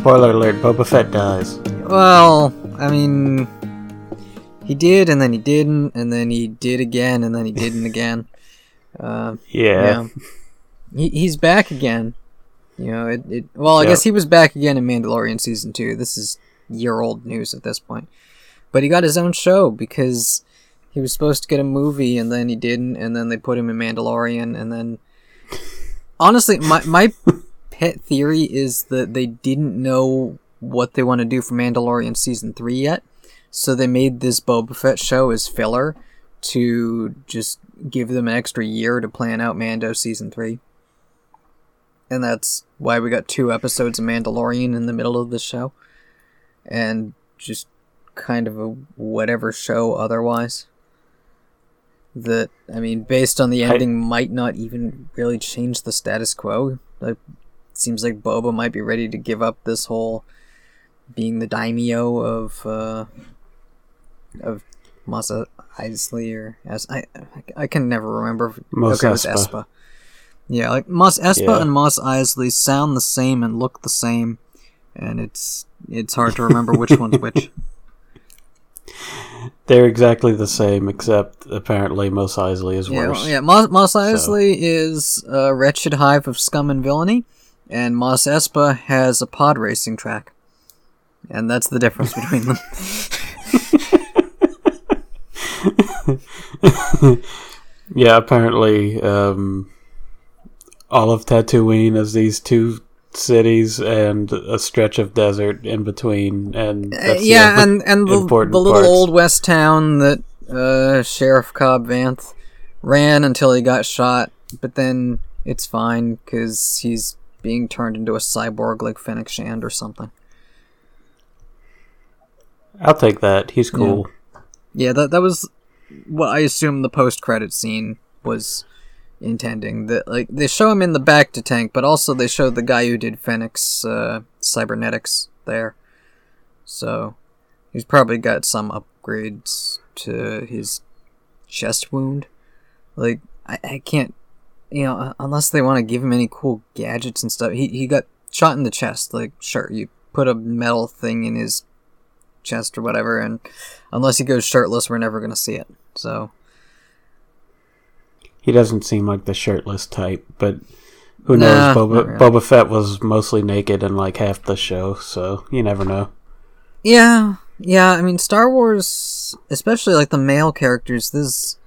Spoiler alert: Boba Fett dies. well, I mean, he did, and then he didn't, and then he did again, and then he didn't again. Uh, Yeah. yeah, he, he's back again. You know, it. it well, I Yeah. guess he was back again in Mandalorian season two. This is year old news at this point, but he got his own show because he was supposed to get a movie, and then he didn't, and then they put him in Mandalorian, and then honestly, my my pet theory is that they didn't know what they want to do for Mandalorian season three yet, so they made this Boba Fett show as filler to just give them an extra year to plan out Mando season three. And that's why we got two episodes of Mandalorian in the middle of the show. And just kind of a whatever show otherwise. That, I mean, based on the I- ending, might not even really change the status quo. Like, seems like Boba might be ready to give up this whole being the daimyo of, uh, of Mos Eisley or as I I can never remember. Mos okay, Espa. Espa. Yeah, like Mos Espa Yeah. and Mos Eisley sound the same and look the same, and it's it's hard to remember which one's which. They're exactly the same, except apparently Mos Eisley is Yeah, worse. well, yeah. Mos, Mos Eisley is a wretched hive of scum and villainy, and Mos Espa has a pod racing track, and that's the difference between them. Yeah, apparently, um, all of Tatooine is these two cities and a stretch of desert in between, and Uh, that's the yeah, only and and the, the little parts. old west town that uh, Sheriff Cobb Vanth ran until he got shot, but then it's fine because he's being turned into a cyborg like Fennec Shand or something. I'll take that. He's cool. Yeah, that that was what I assume the post credit scene was intending. That like they show him in the back to tank, but also they show the guy who did Fennec's uh, cybernetics there. So he's probably got some upgrades to his chest wound. Like I, I can't, you know, uh, unless they want to give him any cool gadgets and stuff. He he got shot in the chest. Like sure, you put a metal thing in his chest or whatever, and unless he goes shirtless, we're never gonna see it. So He doesn't seem like the shirtless type, but who Nah, knows? Boba, really. Boba Fett was mostly naked in like half the show, so you never know. yeah, yeah. I mean, Star Wars, especially like the male characters, there's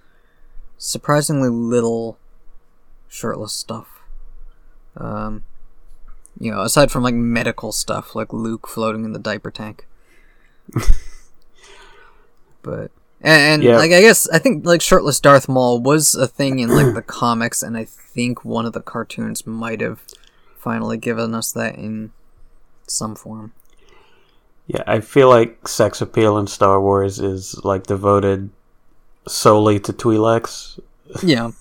surprisingly little shirtless stuff. Um, you know, aside from like medical stuff, like Luke floating in the diaper tank. but and, and Yeah. like I guess I think like shirtless Darth Maul was a thing in like the comics, and I think one of the cartoons might have finally given us that in some form. Yeah, I feel like sex appeal in Star Wars is like devoted solely to Twi'leks, Yeah,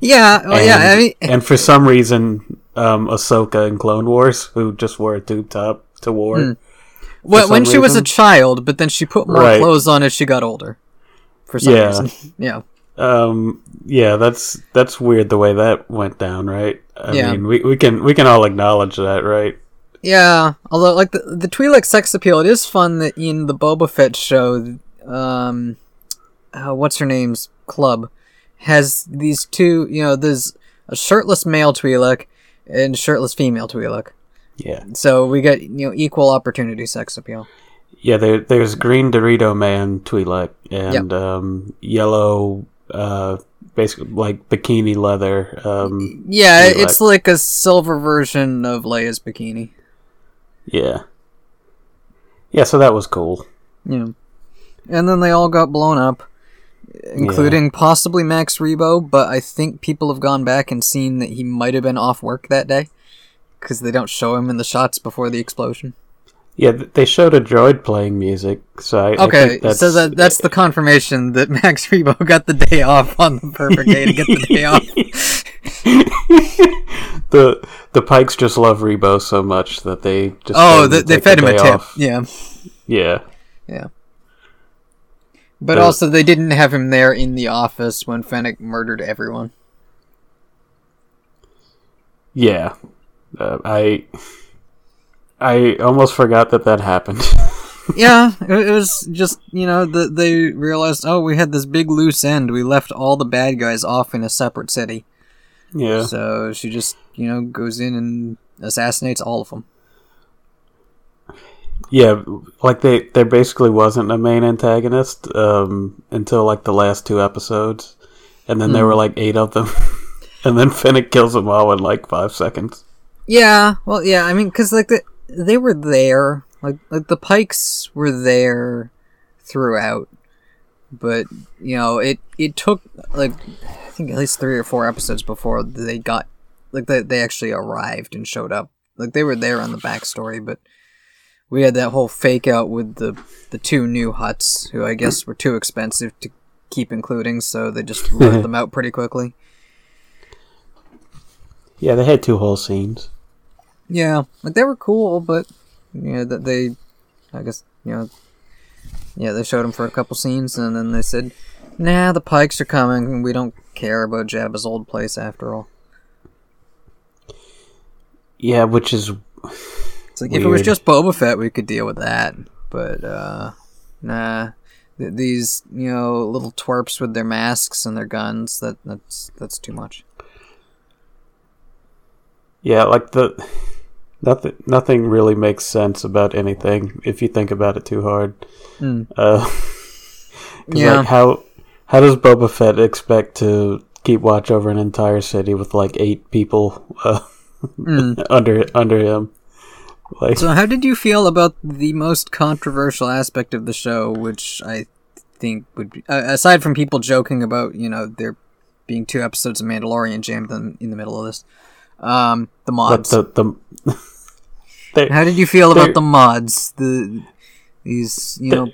yeah, well, yeah. I And- mean, and for some reason, um, Ahsoka in Clone Wars, who just wore a tube top to war. Hmm. when, when she was a child, but then she put more Right. clothes on as she got older. For some Yeah. reason, yeah, Um, yeah, that's that's weird the way that went down, right? I Yeah. mean, we, we can we can all acknowledge that, right? yeah. Although, like the the Twi'lek sex appeal, it is fun that in the Boba Fett show, um, uh, what's her name's club has these two. You know, there's a shirtless male Twi'lek and shirtless female Twi'lek. Yeah, So we get you know equal opportunity sex appeal. yeah. There there's green Dorito man Twi'lek and um, yellow, uh, basically like bikini leather. Um, Yeah, Twi'lek. it's like a silver version of Leia's bikini. yeah, yeah. So that was cool. Yeah. And then they all got blown up, including possibly Max Rebo, but I think people have gone back and seen that he might have been off work that day because they don't show him in the shots before the explosion. Yeah, they showed a droid playing music, so I, I Okay, that's so that that's the confirmation that Max Rebo got the day off on the perfect day to get the day off. the the Pikes just love Rebo so much that they just Oh, they, they fed the him a tip. off. Yeah. Yeah, Yeah. But The- also, they didn't have him there in the office when Fennec murdered everyone. yeah. Uh, I I almost forgot that that happened. yeah, it, was just you know the, they realized oh we had this big loose end. We left all the bad guys off in a separate city. yeah. So she just you know goes in and assassinates all of them. Yeah, like they there basically wasn't a main antagonist um, until like the last two episodes, and then there Hmm. were like eight of them, and then Fennec kills them all in like five seconds. Yeah, well, yeah. I mean, because like the, they were there, like like the Pikes were there throughout, but you know it it took like I think at least three or four episodes before they got like they they actually arrived and showed up. Like they were there on the backstory, but we had that whole fake out with the the two new Hutts, who I guess were too expensive to keep including, so they just wrote them out pretty quickly. Yeah, they had two whole scenes. Yeah, like they were cool, but yeah, that they, I guess you know, yeah, they showed them for a couple scenes, and then they said, "Nah, the Pikes are coming, and we don't care about Jabba's old place after all." Yeah, which is It's like if it was just Boba Fett, we could deal with that, but uh, nah, Th- these you know little twerps with their masks and their guns that that's that's too much. yeah, like the nothing nothing really makes sense about anything if you think about it too hard. Hmm. Uh, Yeah. like how how does Boba Fett expect to keep watch over an entire city with like eight people uh, Mm. under under him? Like, So, how did you feel about the most controversial aspect of the show, which I think would be, uh, aside from people joking about, you know, there being two episodes of Mandalorian jammed in, in the middle of this, um, the mods. the the they how did you feel about the mods? The these, you know,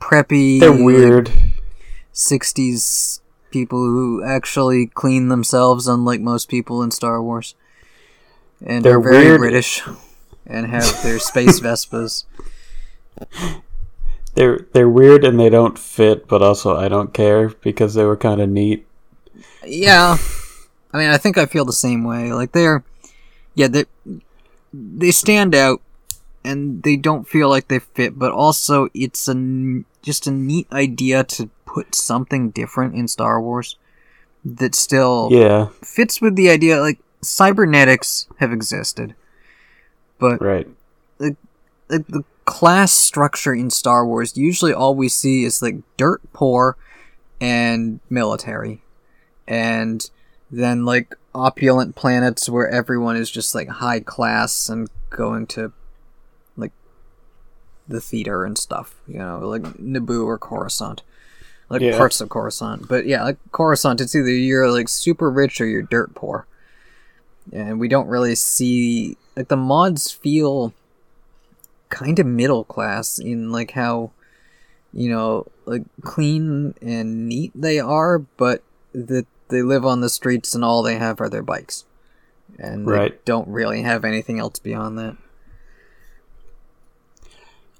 preppy, they're weird. '60s people who actually clean themselves, unlike most people in Star Wars, and They're are very weird. British and have their space Vespas. They're they're weird and they don't fit, but also I don't care because they were kind of neat. Yeah, I mean, I think I feel the same way. Like they're, yeah, they they stand out, and they don't feel like they fit. But also, it's a just a neat idea to put something different in Star Wars that still Yeah, fits with the idea. Like cybernetics have existed, but right. like the class structure in Star Wars, usually all we see is like dirt poor and military. And then like opulent planets where everyone is just like high class and going to like the theater and stuff, you know, like Naboo or Coruscant. Like Yeah. parts of Coruscant. But yeah, like Coruscant, it's either you're like super rich or you're dirt poor. And we don't really see like the mods feel kind of middle class in like how you know like clean and neat they are but that they live on the streets and all they have are their bikes. And they don't really have anything else beyond that.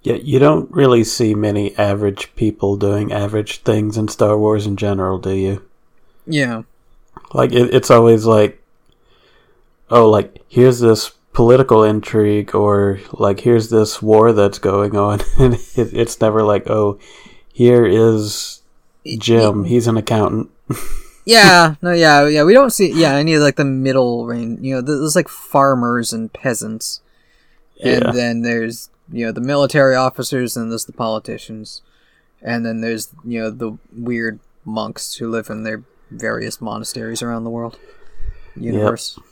Yeah, you don't really see many average people doing average things in Star Wars in general, do you? yeah. Like it, it's always like, oh, like here's this political intrigue, or like here's this war that's going on, and it, it's never like, oh, here is Jim. He's an accountant. yeah no yeah yeah we don't see yeah any of like the middle range you know there's like farmers and peasants and Yeah. then there's you know the military officers and there's the politicians and then there's you know the weird monks who live in their various monasteries around the world universe but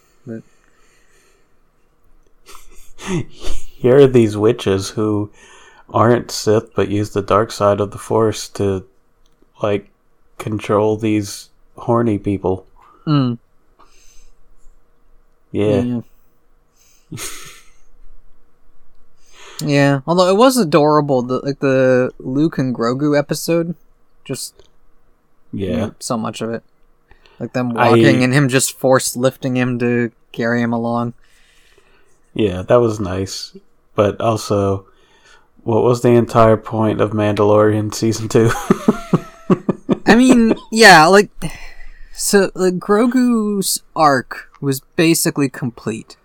Here are these witches who aren't Sith but use the dark side of the Force to like control these horny people. mm, Yeah. yeah yeah although it was adorable the like the luke and grogu episode just Yeah. yeah, so much of it. Like them I- walking and him just force lifting him to carry him along. Yeah, that was nice. But also what was the entire point of Mandalorian season 2? I mean, yeah, like so like Grogu's arc was basically complete.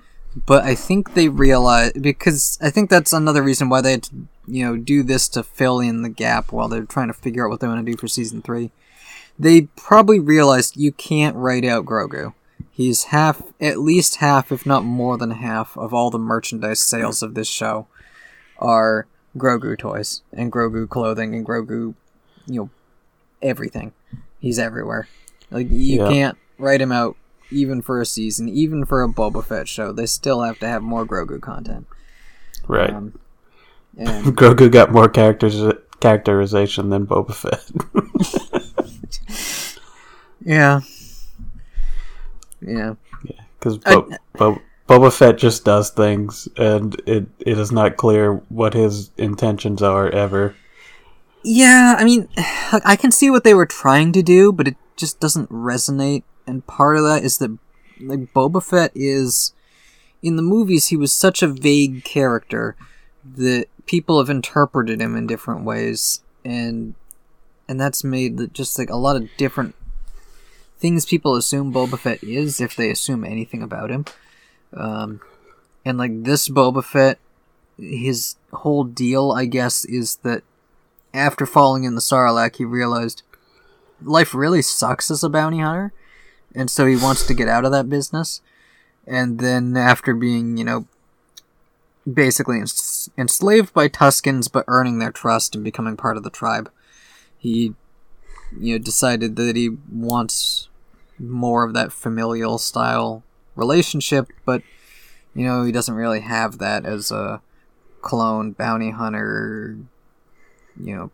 but I think they realized because I think that's another reason why they had to, you know, do this to fill in the gap while they're trying to figure out what they want to do for season three. They probably realized you can't write out Grogu. He's half, at least half, if not more than half, of all the merchandise sales of this show are Grogu toys and Grogu clothing and Grogu, you know, everything. He's everywhere. Like you Yeah. can't write him out even for a season, even for a Boba Fett show. They still have to have more Grogu content. Right. Um, and Grogu got more characters characterization than Boba Fett. yeah, yeah, Yeah, Because I- Bo- Bo- Boba Fett just does things, and it it is not clear what his intentions are ever. yeah. I mean, I can see what they were trying to do, but it just doesn't resonate. And part of that is that like Boba Fett is in the movies he was such a vague character that people have interpreted him in different ways and and that's made just like a lot of different things people assume Boba Fett is if they assume anything about him. Um, and like this Boba Fett, his whole deal, I guess, is that after falling in the Sarlacc, he realized life really sucks as a bounty hunter, and so he wants to get out of that business. And then after being, you know, basically ens- enslaved by Tuscans, but earning their trust and becoming part of the tribe, he, you know, decided that he wants more of that familial style relationship, but you know, he doesn't really have that as a clone bounty hunter, you know,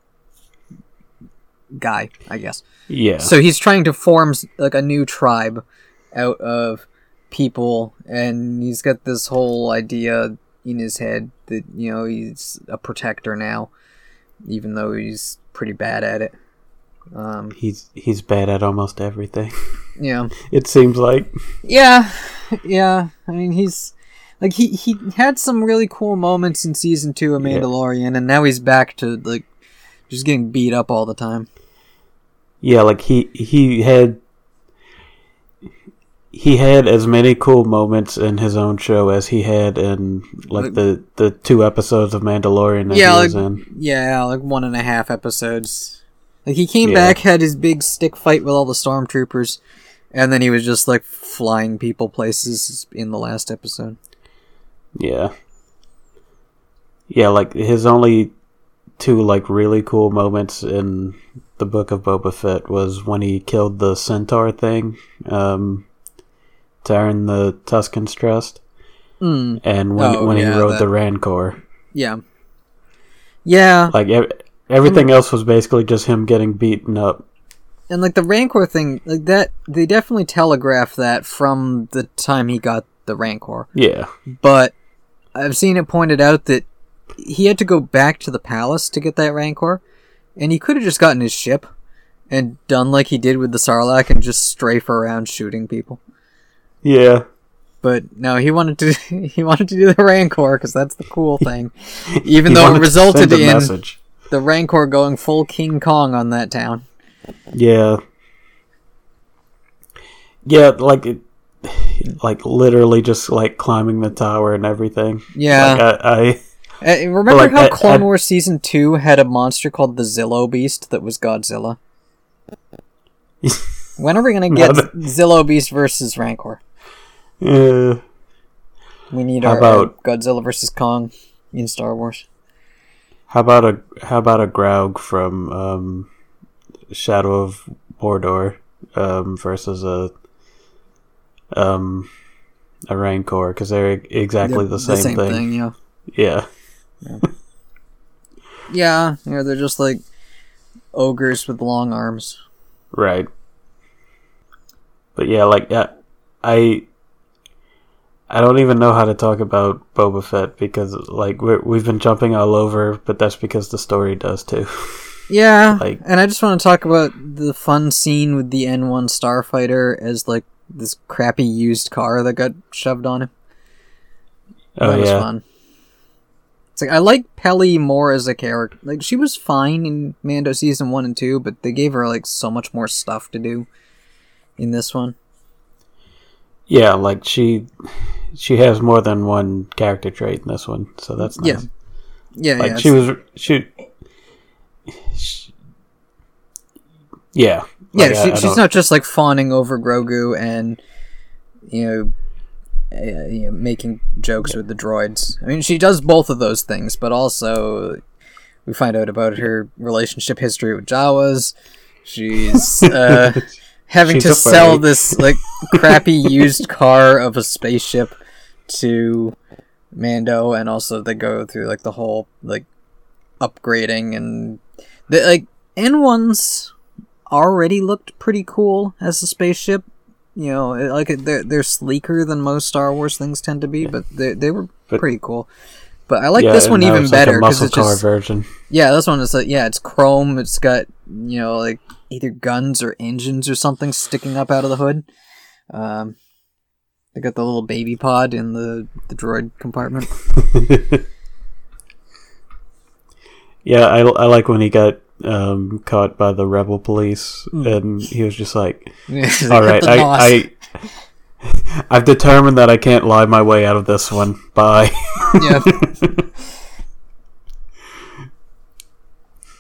guy, I guess. Yeah. So he's trying to form like a new tribe out of people, and he's got this whole idea in his head that you know he's a protector now, even though he's pretty bad at it. Um, he's he's bad at almost everything. yeah, It seems like. yeah, yeah. I mean, he's like he he had some really cool moments in season two of Yeah. Mandalorian, and now he's back to like just getting beat up all the time. Yeah, like he he had he had as many cool moments in his own show as he had in like Like- the the two episodes of Mandalorian that Yeah, he was like- in. Yeah, like one and a half episodes. Like he came Yeah. back, had his big stick fight with all the stormtroopers, and then he was just like flying people places in the last episode. Yeah. Yeah, like his only two like really cool moments in the book of Boba Fett was when he killed the centaur thing, um, to earn the Tuscan's trust, Mm, and when Oh, when yeah, he rode that- the Rancor. yeah. Yeah, Like ev- everything else was basically just him getting beaten up. and like the Rancor thing, like that, they definitely telegraphed that from the time he got the Rancor. Yeah. But I've seen it pointed out that he had to go back to the palace to get that Rancor, and he could have just gotten his ship and done like he did with the Sarlacc and just strafe around shooting people. Yeah. But no, he wanted to he wanted to do the Rancor because that's the cool thing. Even though it resulted in message. The Rancor going full King Kong on that town. Yeah. Yeah, like it, like literally just like climbing the tower and everything. Yeah. Like, I, Uh, remember like, how I- Clone I- Wars season two had a monster called the Zillo Beast that was Godzilla? When are we gonna get No, Zillo Beast versus Rancor? Yeah. We need How our, about- our Godzilla versus Kong in Star Wars. How about a how about a Graug from um, Shadow of Mordor um, versus a um, a Rancor because they're exactly the, same, thing. yeah. Yeah. Yeah, yeah, they're just like ogres with long arms. Right. But yeah, like yeah, I I don't even know how to talk about Boba Fett because like we're, we've been jumping all over, but that's because the story does too. Yeah, Like- and I just want to talk about the fun scene with the N1 Starfighter as like this crappy used car that got shoved on him. oh that was yeah, fun. It's like I like Peli more as a character. Like she was fine in Mando season one and two, but they gave her like so much more stuff to do in this one. Yeah. Like she she has more than one character trait in this one, so that's nice. Yeah. Yeah, like yeah. she was she, she yeah Yeah, Like, she, I she's don't- just like fawning over Grogu and you know, uh, you know, making jokes with the droids. I mean, she does both of those things, but also we find out about her relationship history with Jawas. She's uh, having She's to sell this like crappy used car of a spaceship to Mando, and also they go through like the whole like upgrading and the like N ones already looked pretty cool as a spaceship. You know, like they're they're sleeker than most Star Wars things tend to be, but they they were But- pretty cool. But I like yeah, this one even like better because muscle it's car just version. yeah, this one is like yeah, it's chrome. It's got you know like either guns or engines or something sticking up out of the hood. Um, they got the little baby pod in the the droid compartment. Yeah, I, I like when he got um, caught by the rebel police, Hmm. and he was just like, All "All right, I, I, I've determined that I can't lie my way out of this one. Bye." yeah.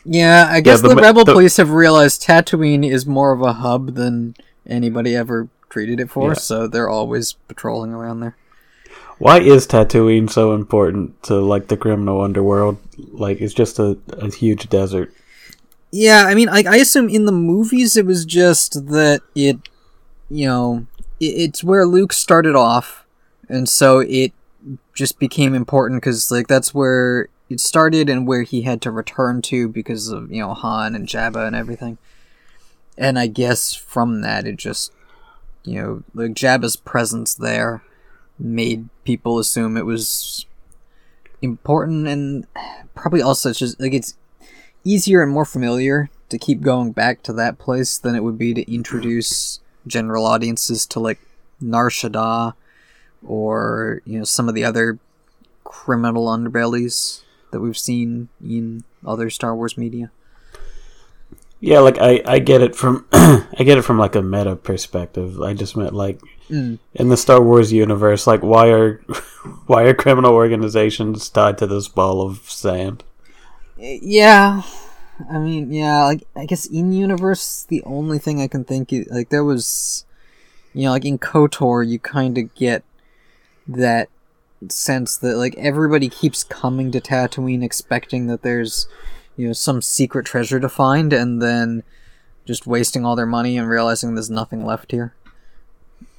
Yeah, I guess the the, rebel the- police have realized Tatooine is more of a hub than anybody ever treated it for, Yeah. so they're always patrolling around there. Why is Tatooine so important to like the criminal underworld? Like, it's just a, a huge desert. Yeah, I mean, I, I assume in the movies it was just that it, you know, it, it's where Luke started off, and so it just became important because like that's where it started and where he had to return to because of you know Han and Jabba and everything. And I guess from that it just, you know, like Jabba's presence there made people assume it was important and probably also it's just like it's easier and more familiar to keep going back to that place than it would be to introduce general audiences to like Nar Shaddaa or you know some of the other criminal underbellies that we've seen in other Star Wars media. Yeah, like I, I get it from I get it from like a meta perspective. I just meant like Mm. in the Star Wars universe, like why are why are criminal organizations tied to this ball of sand? Yeah, I mean, yeah, like I guess in universe, the only thing I can think is, like there was, you know, like in Kotor, you kind of get that sense that like everybody keeps coming to Tatooine expecting that there's, you know, some secret treasure to find, and then just wasting all their money and realizing there's nothing left here.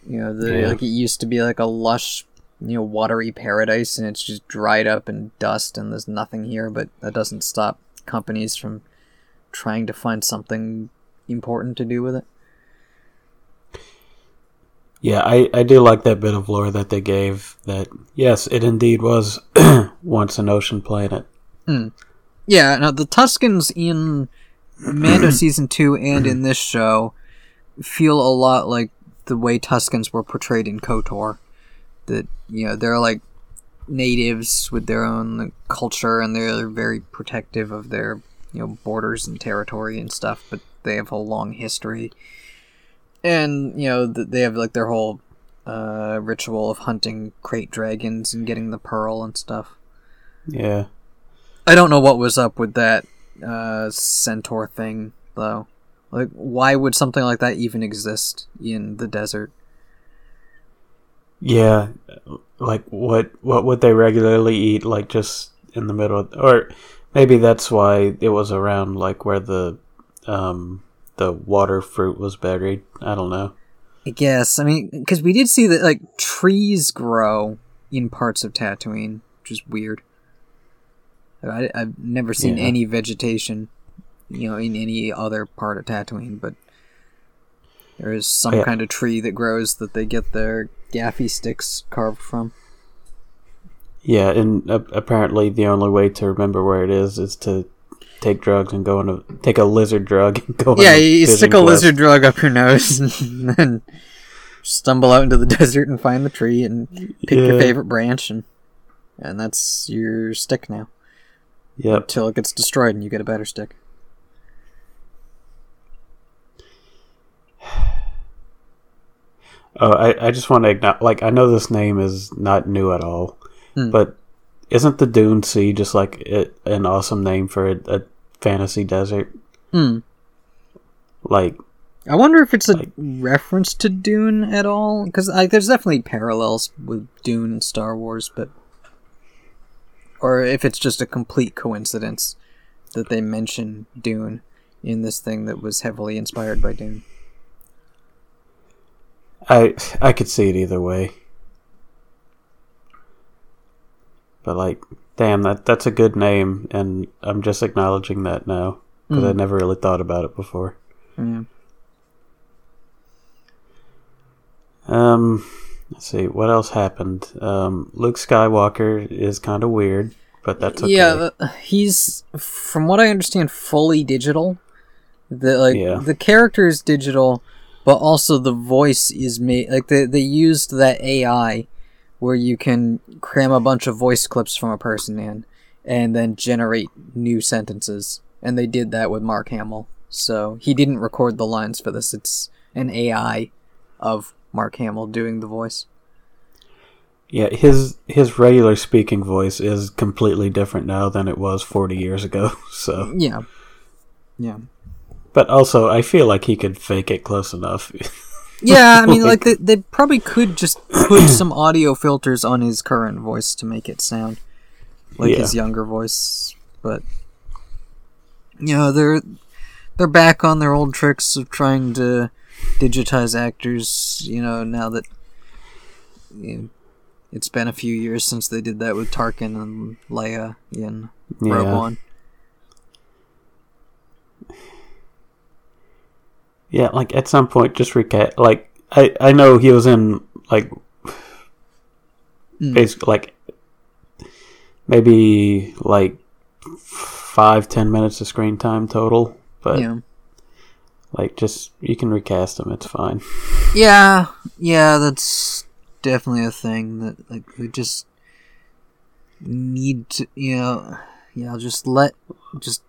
You know, the, Yeah. like it used to be like a lush, you know, watery paradise, and it's just dried up and dust, and there's nothing here. But that doesn't stop companies from trying to find something important to do with it. Yeah, I, I do like that bit of lore that they gave. That yes, it indeed was once an ocean planet. Hmm. Yeah, now the Tuscans in Mando season two and in this show feel a lot like the way Tuscans were portrayed in KOTOR. That you know they're like natives with their own culture and they're very protective of their you know borders and territory and stuff, but they have a long history. And you know they have like their whole uh, ritual of hunting krayt dragons and getting the pearl and stuff. Yeah, I don't know what was up with that uh, centaur thing, though. Like, why would something like that even exist in the desert? yeah. Like what what would they regularly eat? Like just in the middle, of, or maybe that's why it was around like where the um the water fruit was buried. I don't know. I guess. I mean, because we did see that like trees grow in parts of Tatooine, which is weird. I, I've never seen Yeah. any vegetation, you know, in any other part of Tatooine, but there is some Yeah. kind of tree that grows that they get their gaffi sticks carved from. Yeah, and uh, apparently the only way to remember where it is is to take drugs and go a take a lizard drug and go. Yeah, you, stick a quest. lizard drug up your nose and then stumble out into the desert and find the tree and pick your favorite branch and and that's your stick now Yep. until it gets destroyed and you get a better stick. Oh, I, I just want to acknowledge, like, I know this name is not new at all, Hmm. but isn't the Dune Sea just like it, an awesome name for a, a fantasy desert? Hmm. Like, I wonder if it's a Like- reference to Dune at all, because like, there's definitely parallels with Dune and Star Wars, but or if it's just a complete coincidence that they mention Dune in this thing that was heavily inspired by Dune. I I could see it either way. But like, damn, that that's a good name, and I'm just acknowledging that now because I Mm. never really thought about it before. Yeah. Um, let's see what else happened. Um, Luke Skywalker is kind of weird, but that's okay. Yeah, he's from what I understand fully digital. The like Yeah. the character is digital, but also the voice is made like they they used that AI where you can cram a bunch of voice clips from a person in and then generate new sentences. And they did that with Mark Hamill. So he didn't record the lines for this. It's an AI of Mark Hamill doing the voice. Yeah, his his regular speaking voice is completely different now than it was 40 years ago. So, Yeah. Yeah. but also I feel like he could fake it close enough. Yeah, I mean, like they, they probably could just put some audio filters on his current voice to make it sound like Yeah. his younger voice, but you know they're they're back on their old tricks of trying to digitize actors. You know, now that you know, it's been a few years since they did that with Tarkin and Leia in Rogue Yeah. One. Yeah, like at some point, just recap. Like I, I know he was in like Mm. basically like maybe like five ten minutes of screen time total, but yeah. like just you can recast him. It's fine. Yeah, yeah, that's definitely a thing that like we just need to, you know, yeah, just let just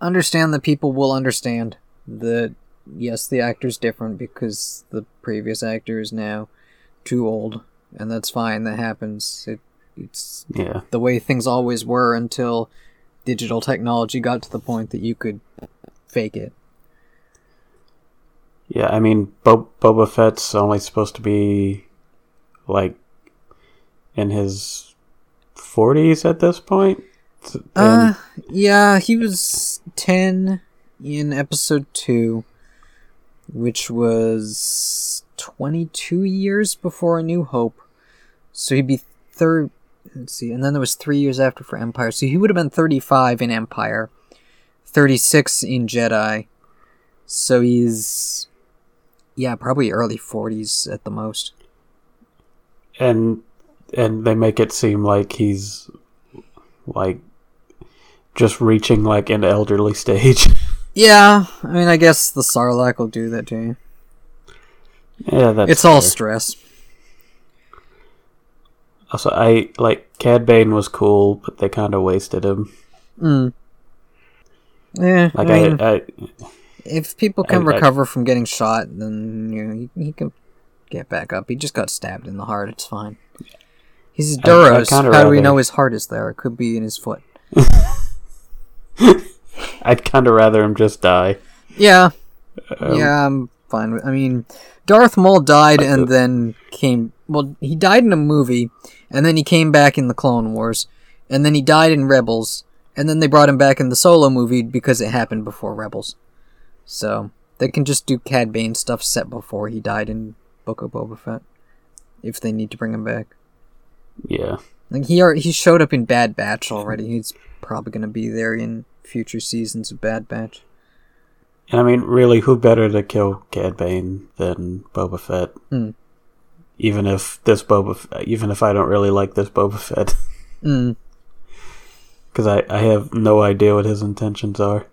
understand that people will understand that yes, the actor's different because the previous actor is now too old, and that's fine. That happens. It, it's Yeah, the way things always were until digital technology got to the point that you could fake it. yeah. I mean, Bo- Boba Fett's only supposed to be like in his forties at this point. And- Uh, yeah, he was 10 in episode 2, which was 22 years before A New Hope. So he'd be third. Let's see, and then there was three years after for Empire. So he would have been 35 in Empire, 36 in Jedi. So he's. Yeah, probably early 40s at the most. and and they make it seem like he's like just reaching like an elderly stage. Yeah, I mean, I guess the Sarlacc will do that to you. yeah, that's it's all stress. Also, I like Cad Bane was cool, but they kind of wasted him. Mm. Yeah, Like I I, mean, I, if people can I- I- recover from getting shot, then you know he, he can get back up. He just got stabbed in the heart. It's fine. He's I- Duros. How do we know his heart is there? It could be in his foot. I'd kind of rather him just die. Yeah, Um, yeah, I'm fine. With, I mean, Darth Maul died and then came. Well, he died in a movie, and then he came back in the Clone Wars, and then he died in Rebels, and then they brought him back in the Solo movie because it happened before Rebels. So they can just do Cad Bane stuff set before he died in Book of Boba Fett, if they need to bring him back. Yeah, Like he already, he showed up in Bad Batch already. He's probably gonna be there in future seasons of Bad Batch. and I mean, really, who better to kill Cad Bane than Boba Fett? Hmm. Even if this Boba, F- even if I don't really like this Boba Fett, Mm. because I, I have no idea what his intentions are.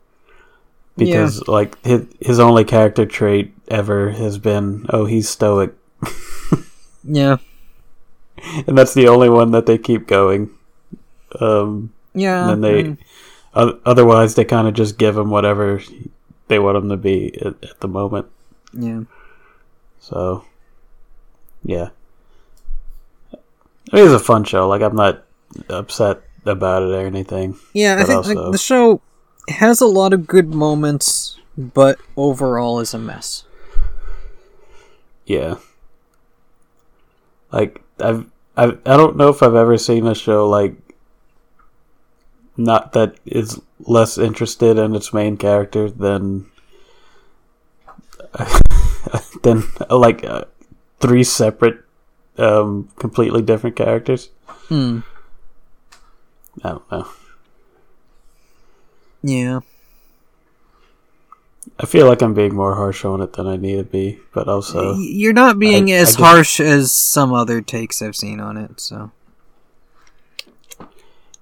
Because like his his only character trait ever has been oh he's stoic, Yeah. and that's the only one that they keep going. Um, Yeah. and then they, mm. Otherwise they kind of just give him whatever they want him to be at, at the moment. Yeah. So yeah. It is a fun show. Like I'm not upset about it or anything. Yeah, I think like, the show has a lot of good moments, but overall is a mess. Yeah. Like I've I I don't know if I've ever seen a show like not that is less interested in its main character than than like uh, three separate um completely different characters. Hmm. I don't know. Yeah. I feel like I'm being more harsh on it than I need to be, but also You're not being I- I as just- harsh as some other takes I've seen on it, so.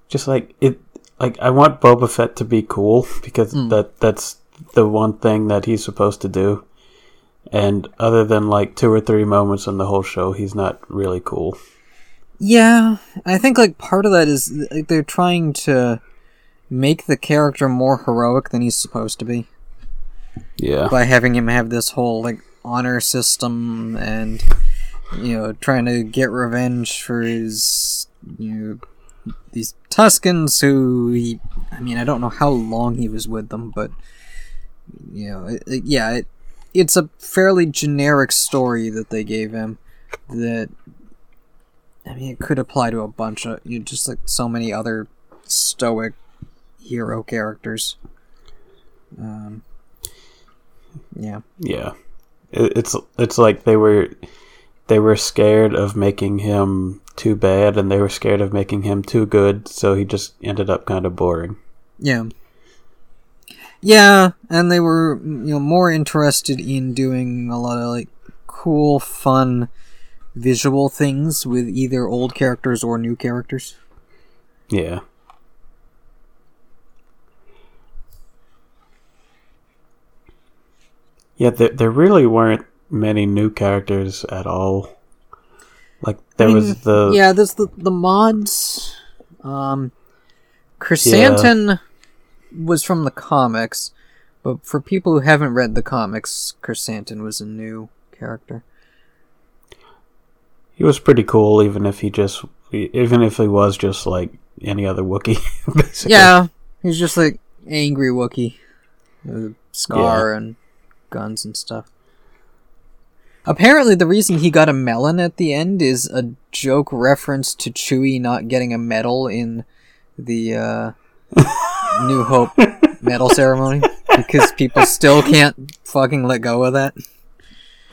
just like it like I want Boba Fett to be cool because Mm. that that's the one thing that he's supposed to do. And other than like two or three moments in the whole show, he's not really cool. Yeah, I think like part of that is like, they're trying to make the character more heroic than he's supposed to be Yeah. by having him have this whole like honor system and you know trying to get revenge for his you know these Tuscans who he I mean I don't know how long he was with them but you know it, it- yeah it, it's a fairly generic story that they gave him that I mean it could apply to a bunch of you know, just like so many other stoic hero characters um yeah Yeah. It, it's it's like they were they were scared of making him too bad and they were scared of making him too good, so he just ended up kind of boring. Yeah. Yeah, and they were you know more interested in doing a lot of like cool, fun visual things with either old characters or new characters. Yeah. Yeah, there, there really weren't many new characters at all. Like there I mean, was the yeah, there's the the mods. Um, Chrysanthemum was from the comics, but for people who haven't read the comics, Chrysanthemum was a new character. he was pretty cool, even if he just even if he was just like any other Wookiee. basically. Yeah, he's just like angry Wookie, with a scar and guns and stuff. Apparently, the reason he got a melon at the end is a joke reference to Chewie not getting a medal in the uh, New Hope medal ceremony because people still can't fucking let go of that.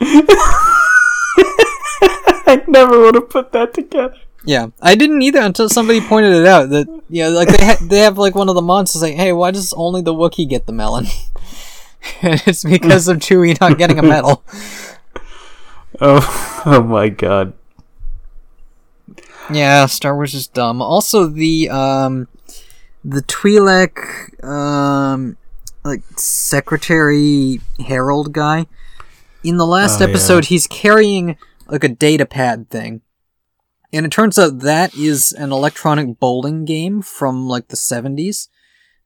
I never would have put that together. Yeah, I didn't either until somebody pointed it out that yeah, like they ha- they have like one of the monsters like, hey, why does only the Wookiee get the melon? and it's because of Chewie not getting a medal. Oh, oh my god. Yeah, Star Wars is dumb. Also, the um, the Twi'lek um, like secretary herald guy. In the last Oh, yeah. episode, he's carrying like a data pad thing, and it turns out that is an electronic bowling game from like the seventies.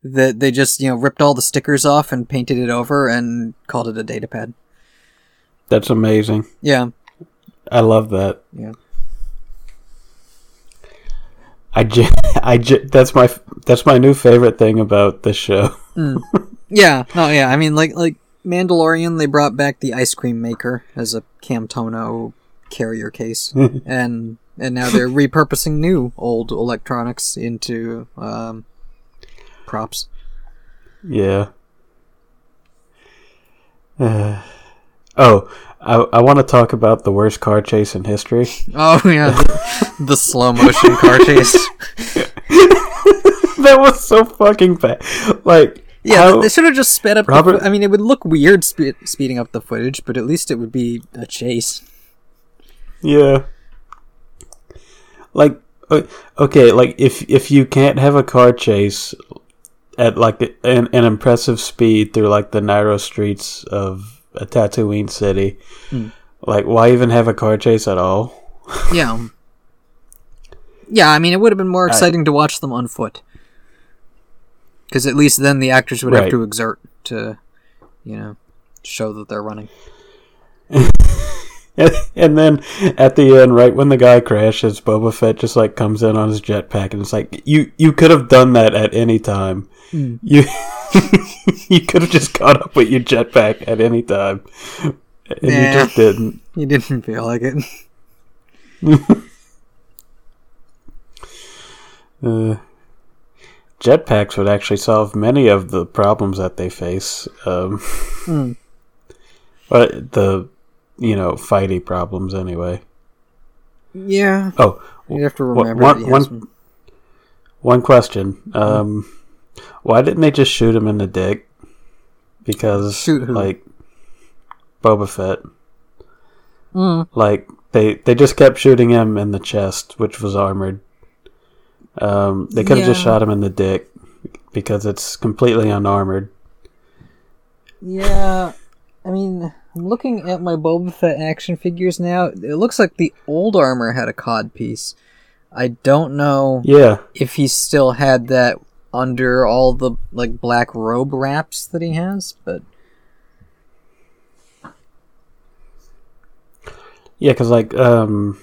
That they just you know ripped all the stickers off and painted it over and called it a data pad. That's amazing. Yeah, I love that. yeah. I j- I j- that's my that's my new favorite thing about the show. Yeah, no, yeah. I mean, like like Mandalorian, they brought back the ice cream maker as a Camtono carrier case, and and now they're repurposing new old electronics into um, props. Yeah. Uh, oh, I I want to talk about the worst car chase in history. Oh yeah, the, the slow motion car chase. that was so fucking bad. Like, Yeah, how- they should have just sped up. Robert- fo- I mean, it would look weird spe- speeding up the footage, but at least it would be a chase. Yeah. Like okay, like if if you can't have a car chase at like an, an impressive speed through like the narrow streets of a Tatooine city, Hmm. like why even have a car chase at all? Yeah. Yeah, I mean, it would have been more exciting to watch them on foot. Because at least then the actors would have to exert to, you know, show that they're running. and, then at the end, right when the guy crashes, Boba Fett just like comes in on his jetpack, and it's like you you could have done that at any time. Mm. You you could have just caught up with your jetpack at any time, and you just didn't. You didn't feel like it. Uh, jetpacks would actually solve many of the problems that they face. Um, Hmm. but the you know fighty problems anyway. Yeah. Oh, You have to remember one- that he has one- one. One question. Um, why didn't they just shoot him in the dick? Because Shoot who? like Boba Fett, Mm. like they they just kept shooting him in the chest, which was armored. Um, they could have just shot him in the dick because it's completely unarmored. Yeah, I mean, I'm looking at my Boba Fett action figures now. It looks like the old armor had a cod piece. I don't know Yeah, if he still had that under all the like black robe wraps that he has, but yeah, because like um,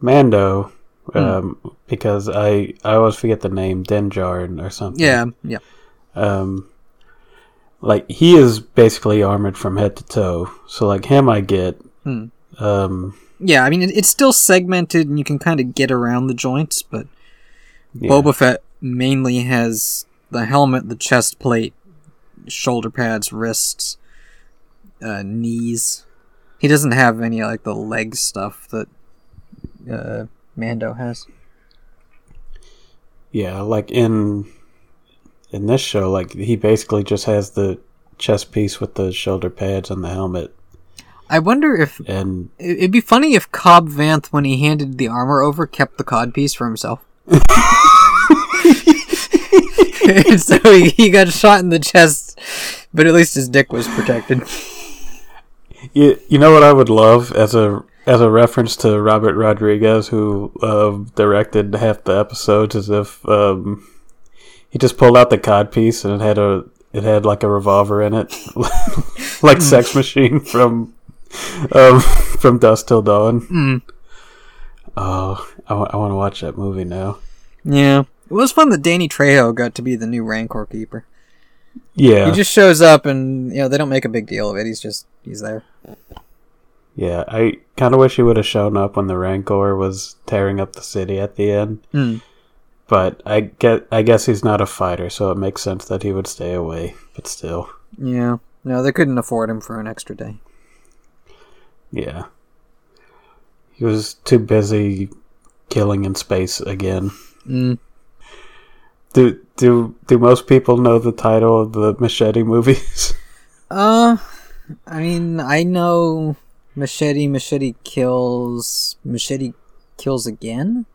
Mando, Hmm. um, because I I always forget the name Denjarn or something. yeah, yeah, um like he is basically armored from head to toe so like him i get Hmm. um yeah. I mean, it, it's still segmented, and you can kind of get around the joints, but yeah. Boba Fett mainly has the helmet, the chest plate, shoulder pads, wrists, uh, knees. He doesn't have any like the leg stuff that uh, Mando has. yeah like in in this show like he basically just has the chest piece with the shoulder pads and the helmet I wonder if and it- it'd be funny if Cobb Vanth, when he handed the armor over, kept the cod piece for himself. So he, he got shot in the chest, but at least his dick was protected. you, you know what i would love as a as a reference to robert rodriguez who uh, directed half the episodes as if um he just pulled out the cod piece and it had a it had like a revolver in it like sex machine from um from dusk till dawn Mm. oh i, want to watch that movie now Yeah. It was fun that Danny Trejo got to be the new Rancor keeper. yeah He just shows up and, you know, they don't make a big deal of it. He's just, he's there. yeah i kind of wish he would have shown up when the rancor was tearing up the city at the end Hmm. But i get i guess he's not a fighter so it makes sense that he would stay away but still Yeah. No, they couldn't afford him for an extra day. Yeah. He was too busy killing in space again. Mm. Do do do most people know the title of the machete movies? Uh, I mean, I know Machete, Machete kills, Machete kills again?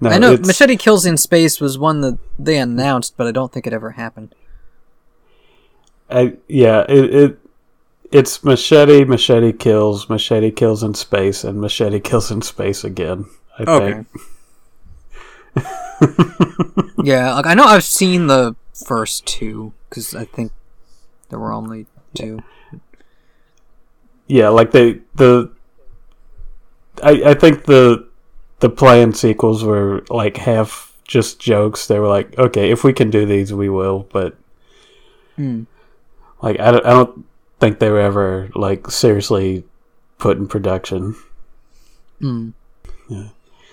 No, I know it's, Machete Kills in Space was one that they announced, but I don't think it ever happened. I, yeah, it, it it's machete, machete kills, machete kills in space, and machete kills in space again. I Okay. think. yeah, like I know I've seen the first two because I think there were only two. Yeah, like they the. I I think the the planned sequels were like half just jokes. They were like, okay, if we can do these, we will. But Hmm. like, I don't, I don't think they were ever like seriously put in production. Hmm.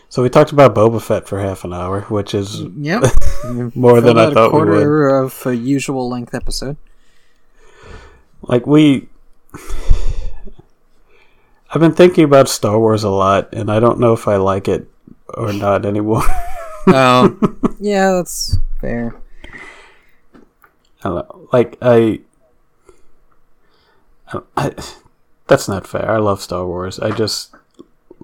So we talked about Boba Fett for half an hour, which is Yep. more than I About a thought we would. quarter of a usual length episode. Like we, I've been thinking about Star Wars a lot, and I don't know if I like it or not anymore. Oh, yeah, that's fair. I don't know. Like I, I, I, that's not fair. I love Star Wars. I just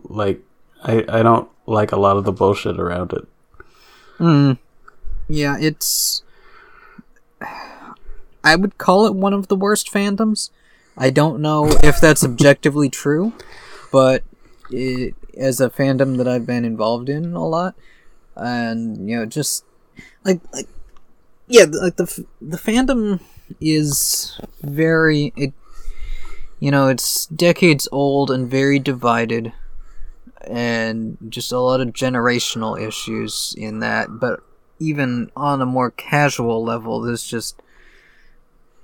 like I I don't like a lot of the bullshit around it. Hmm. Yeah, it's. I would call it one of the worst fandoms. I don't know if that's objectively true, but it, as a fandom that I've been involved in a lot, and you know, just like like yeah, like the the fandom is very it. you know, it's decades old and very divided, and just a lot of generational issues in that. But even on a more casual level, there's just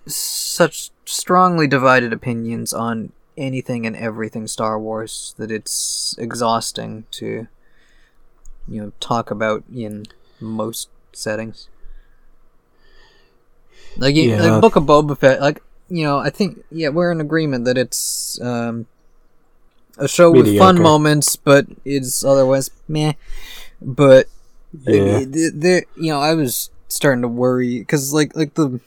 such strongly divided opinions on anything and everything Star Wars that it's exhausting to you know talk about in most settings. Like, yeah. like Book of Boba Fett, like you know, I think yeah, we're in agreement that it's um, a show Mediocre. with fun moments, but it's otherwise meh. But yeah. there, you know, I was starting to worry because like like the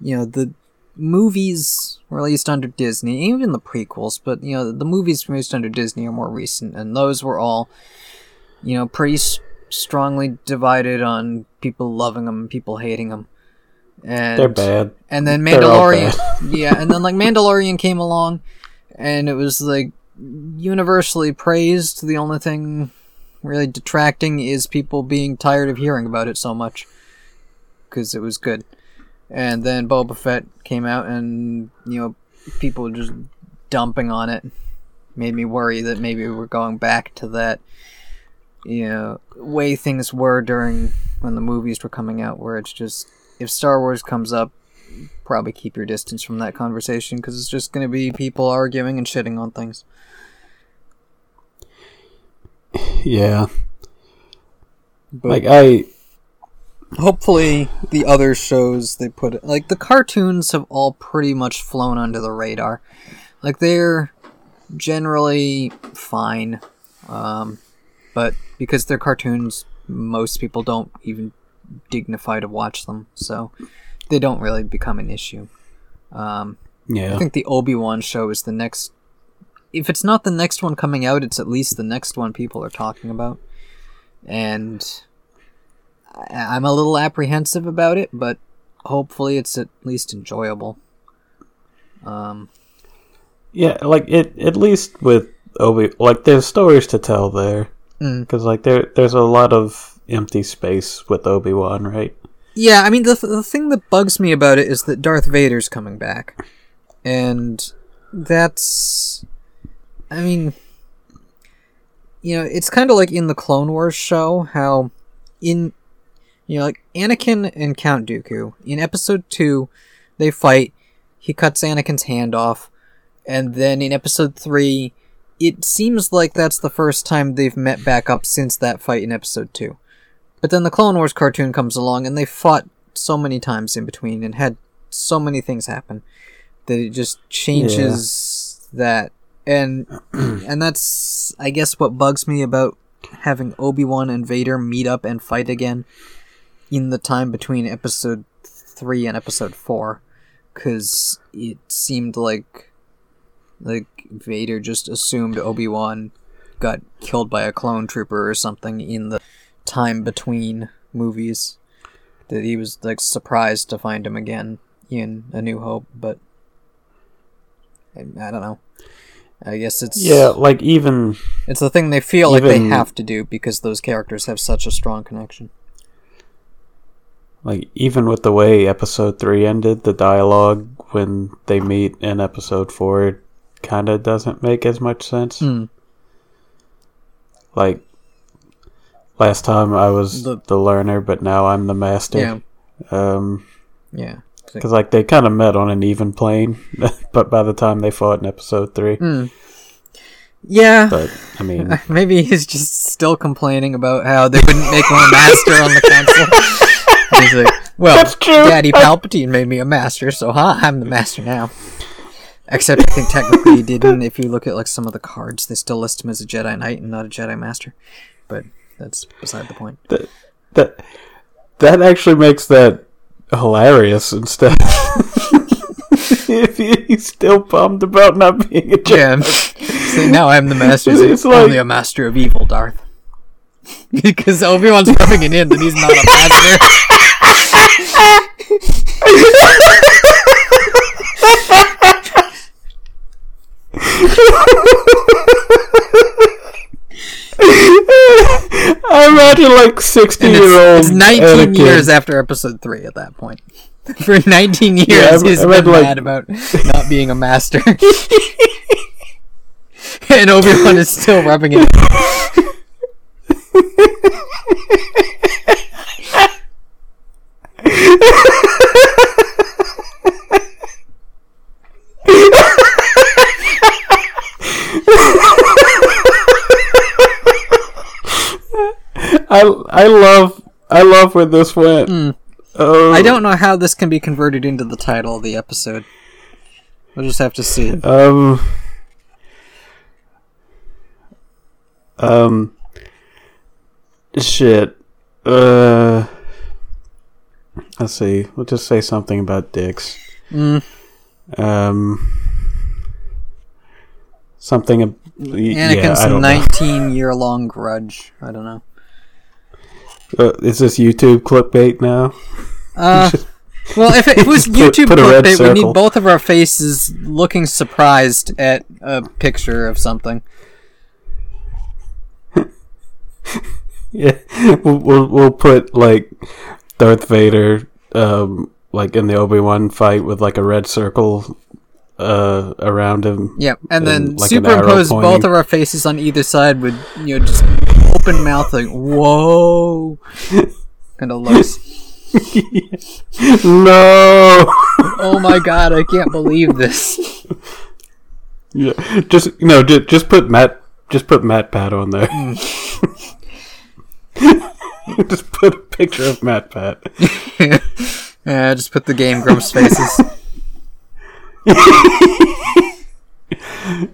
you know the movies released under Disney, even the prequels, but you know the movies released under Disney are more recent, and those were all you know pretty s- strongly divided on people loving them, and people hating them. And they're bad. And then Mandalorian, yeah, and then like Mandalorian came along, and it was like universally praised. The only thing really detracting is people being tired of hearing about it so much because it was good. And then Boba Fett came out, and you know, people just dumping on it made me worry that maybe we're going back to that, you know, way things were during when the movies were coming out, where it's just if Star Wars comes up, probably keep your distance from that conversation because it's just going to be people arguing and shitting on things. Yeah. But like I hopefully the other shows they put like the cartoons have all pretty much flown under the radar. Like they're generally fine. Um, but because they're cartoons, most people don't even dignify to watch them, so they don't really become an issue. Um, yeah, I think the Obi Wan show is the next. If it's not the next one coming out, it's at least the next one people are talking about, and I'm a little apprehensive about it, but hopefully it's at least enjoyable. Um, yeah, like it. At least with Obi, like there's stories to tell there, because mm. like there there's a lot of empty space with Obi Wan, right? Yeah, I mean the the thing that bugs me about it is that Darth Vader's coming back, and that's, I mean, you know, it's kind of like in the Clone Wars show how in you know like Anakin and Count Dooku in Episode two, they fight. He cuts Anakin's hand off, and then in Episode three, it seems like that's the first time they've met back up since that fight in Episode two. But then the Clone Wars cartoon comes along and they fought so many times in between and had so many things happen that it just changes yeah. that and and that's I guess what bugs me about having Obi-Wan and Vader meet up and fight again in the time between episode 3 and episode 4 cuz it seemed like like Vader just assumed Obi-Wan got killed by a clone trooper or something in the time between movies that he was like surprised to find him again in A New Hope, but I, I don't know. I guess it's yeah, like even it's the thing they feel even, like they have to do because those characters have such a strong connection. Like even with the way Episode Three ended, the dialogue when they meet in Episode Four kind of doesn't make as much sense. Mm. Like Last time I was the, the learner, but now I'm the master. Yeah. Um, yeah. Because like they kind of met on an even plane, but by the time they fought in episode three. Mm. Yeah. But I mean, maybe he's just still complaining about how they couldn't make one master on the council. he's like, well, That's true. Daddy Palpatine made me a master, so huh, I'm the master now. Except I think technically he didn't. If you look at like some of the cards, they still list him as a Jedi Knight and not a Jedi Master. But that's beside the point. That that that actually makes that hilarious instead. if he's still bummed about not being a Jedi. Yeah. See, now I'm the master. It's like, only a master of evil, Darth. because Obi Wan's rubbing it in that he's not a master. I imagine like sixty year old. It's nineteen Anakin. years after episode three at that point. For 19 years, Yeah, he's been like- mad about not being a master. and Obi Wan is still rubbing it. I I love I love where this went. Oh, I don't know how this can be converted into the title of the episode. We'll just have to see. Um. Um. Shit. Uh. Let's see. We'll just say something about dicks. Mm. Um. Something. ab- yeah, Anakin's 19 year long grudge. I don't know. Uh, is this YouTube clickbait now? Uh, well, if it was YouTube put red clickbait, we need both of our faces looking surprised at a picture of something. Yeah, we'll, we'll we'll put like Darth Vader, um, like in the Obi Wan fight with like a red circle, uh, around him. Yeah, and then like, superimpose arrow both of our faces on either side with you know just open mouth like whoa kind of looks. no. Oh my god, I can't believe this. yeah, just no, just just put Matt, just put MatPat on there. just put a picture of MatPat. yeah, just put the Game Grumps faces.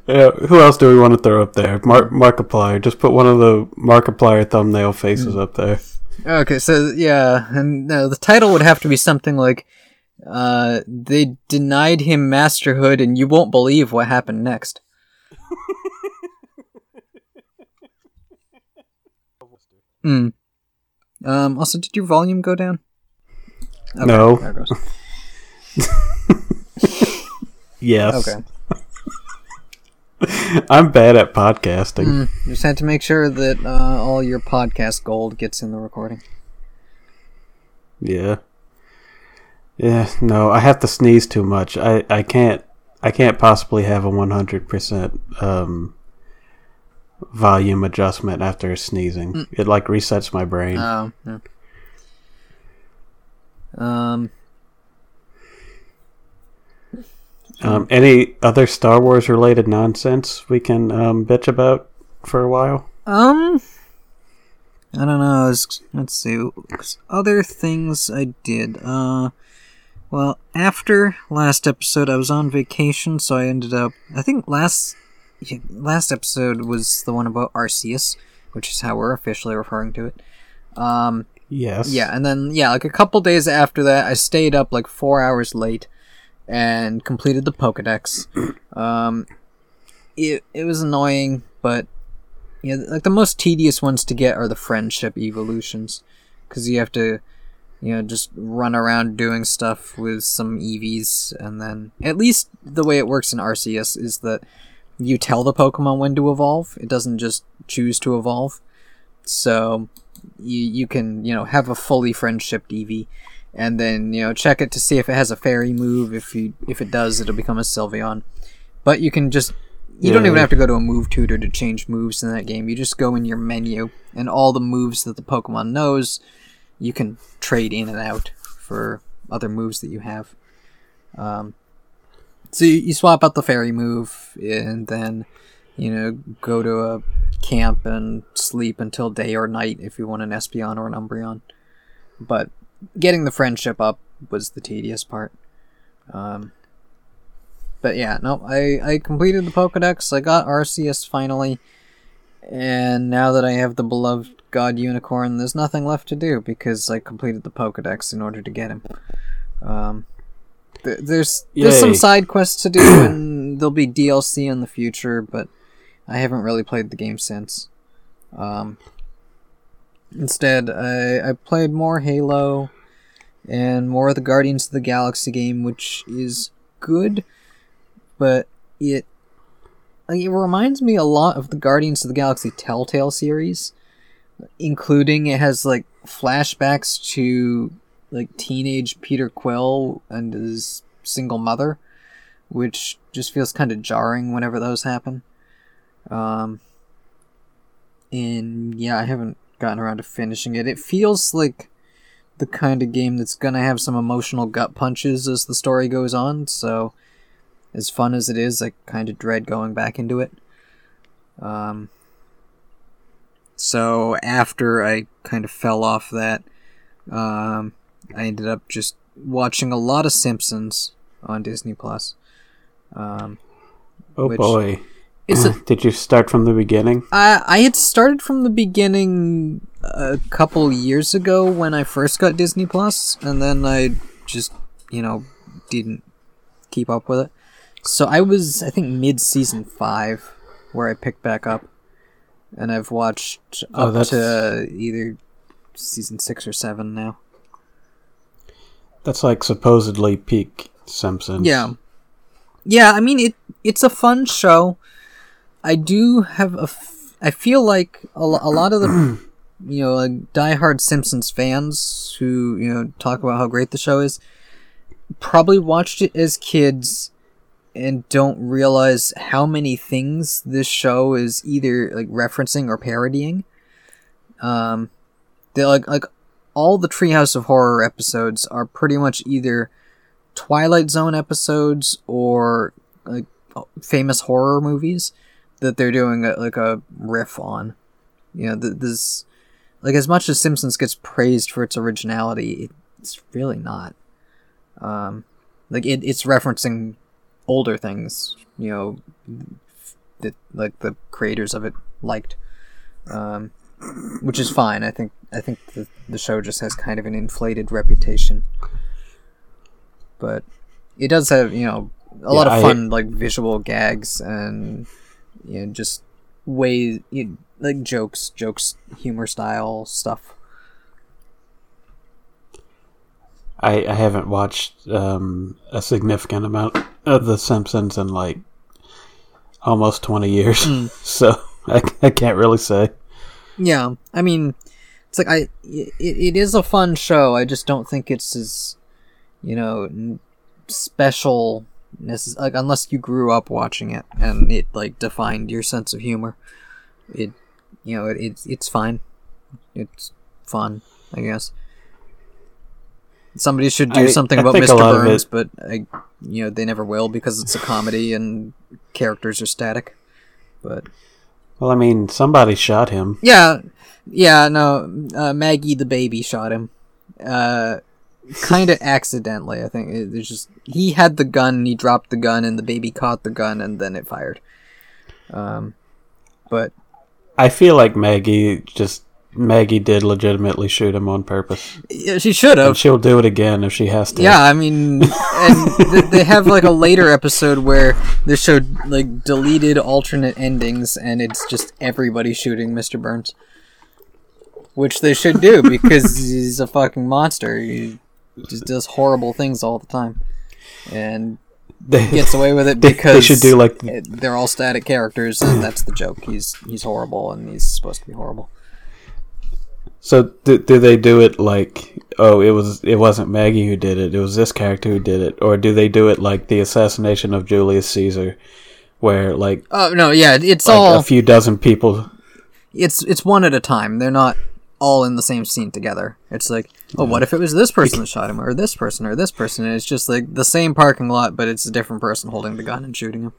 Yeah, who else do we want to throw up there? Mark Markiplier. Just put one of the Markiplier thumbnail faces up there. Okay, so yeah, and no, the title would have to be something like, uh, "They denied him masterhood, and you won't believe what happened next." Hmm. Um. Also, did your volume go down? Okay, No. There it goes. Yes. Okay. I'm bad at podcasting. Mm, just had to make sure that uh, all your podcast gold gets in the recording. Yeah. Yeah, no, I have to sneeze too much. I, I can't I can't possibly have a 100% um volume adjustment after sneezing. It like resets my brain. Oh. Yeah. Um. um any other Star Wars related nonsense we can um bitch about for a while? Um, I don't know. Let's, let's see. Other things I did. Uh, well, after last episode, I was on vacation, so I ended up. I think last last episode was the one about Arceus, which is how we're officially referring to it. Um, Yes. yeah, and then yeah, like a couple days after that, I stayed up like four hours late and completed the Pokedex. Um, it it was annoying, but yeah, like the most tedious ones to get are the friendship evolutions, because you have to, you know, just run around doing stuff with some EVs, and then at least the way it works in Arceus is that you tell the Pokemon when to evolve. It doesn't just choose to evolve. So you you can you know have a fully friendship Eevee, and then you know check it to see if it has a fairy move. If you if it does, it'll become a Sylveon. But you can just you don't even have to go to a move tutor to change moves in that game. You just go in your menu and all the moves that the Pokemon knows, you can trade in and out for other moves that you have. Um, so you, swap out the fairy move and then you know go to a camp and sleep until day or night if you want an Espeon or an Umbreon. But getting the friendship up was the tedious part. Um, but yeah, no, I, I completed the Pokedex. I got Arceus finally. And now that I have the beloved God Unicorn, there's nothing left to do because I completed the Pokedex in order to get him. Um, th- there's there's some side quests to do, and there'll be DLC in the future, but I haven't really played the game since. Um, instead, I, I played more Halo and more of the Guardians of the Galaxy game, which is good, but it it reminds me a lot of the Guardians of the Galaxy Telltale series, including it has like flashbacks to like teenage Peter Quill and his single mother, which just feels kind of jarring whenever those happen. Um, and yeah, I haven't gotten around to finishing it. It feels like the kind of game that's gonna have some emotional gut punches as the story goes on. So, as fun as it is, I kind of dread going back into it. Um, so after I kind of fell off that, um, I ended up just watching a lot of Simpsons on Disney Plus. Um, Oh boy. a, Did you start from the beginning? I I had started from the beginning a couple years ago when I first got Disney Plus, and then I just you know didn't keep up with it. So I was I think mid season five where I picked back up, and I've watched Oh, up that's- to either season six or seven now. That's like supposedly peak Simpsons. Yeah. Yeah, I mean it it's a fun show. I do have a f- I feel like a, a lot of the you know, like diehard Simpsons fans who, you know, talk about how great the show is probably watched it as kids and don't realize how many things this show is either like referencing or parodying. Um they like like all the Treehouse of Horror episodes are pretty much either Twilight Zone episodes or like famous horror movies that they're doing a, like a riff on. You know, th- this like as much as Simpsons gets praised for its originality, it's really not. Um, like it, it's referencing older things. You know, that like the creators of it liked. Um, which is fine. I think I think the, the show just has kind of an inflated reputation but it does have you know a lot Yeah, of I- fun like visual gags and you know just ways you, like jokes jokes humor style stuff I, I haven't watched um, a significant amount of The Simpsons in like almost 20 years. Hmm. So I, I can't really say. Yeah i mean it's like i it, it is a fun show i just don't think it's as you know special necess- like unless you grew up watching it and it like defined your sense of humor. It you know it, it's it's fine. It's fun i guess. Somebody should do I- something I about mr burns but I, you know they never will because it's a comedy and characters are static. But Well, I mean, somebody shot him. yeah, yeah. No, uh, Maggie the baby shot him. Uh, kind of accidentally, I think. It, it's just he had the gun, and he dropped the gun, and the baby caught the gun, and then it fired. Um, but I feel like Maggie just Maggie did legitimately shoot him on purpose, yeah, she should have. she'll do it again if she has to. Yeah, I mean, and th- they have like a later episode where they showed like deleted alternate endings, and it's just everybody shooting Mr. Burns, which they should do because he's a fucking monster. He just does horrible things all the time, and they, gets away with it because they should do like it, they're all static characters, and that's the joke. He's he's horrible, and he's supposed to be horrible. So do, do they do it like oh it was it wasn't Maggie who did it it was this character who did it or do they do it like the assassination of Julius Caesar where like, Oh no, yeah, it's like all a few dozen people it's it's one at a time. They're not all in the same scene together. It's like, oh, what if it was this person that shot him, or this person, or this person? And it's just like the same parking lot, but it's a different person holding the gun and shooting him.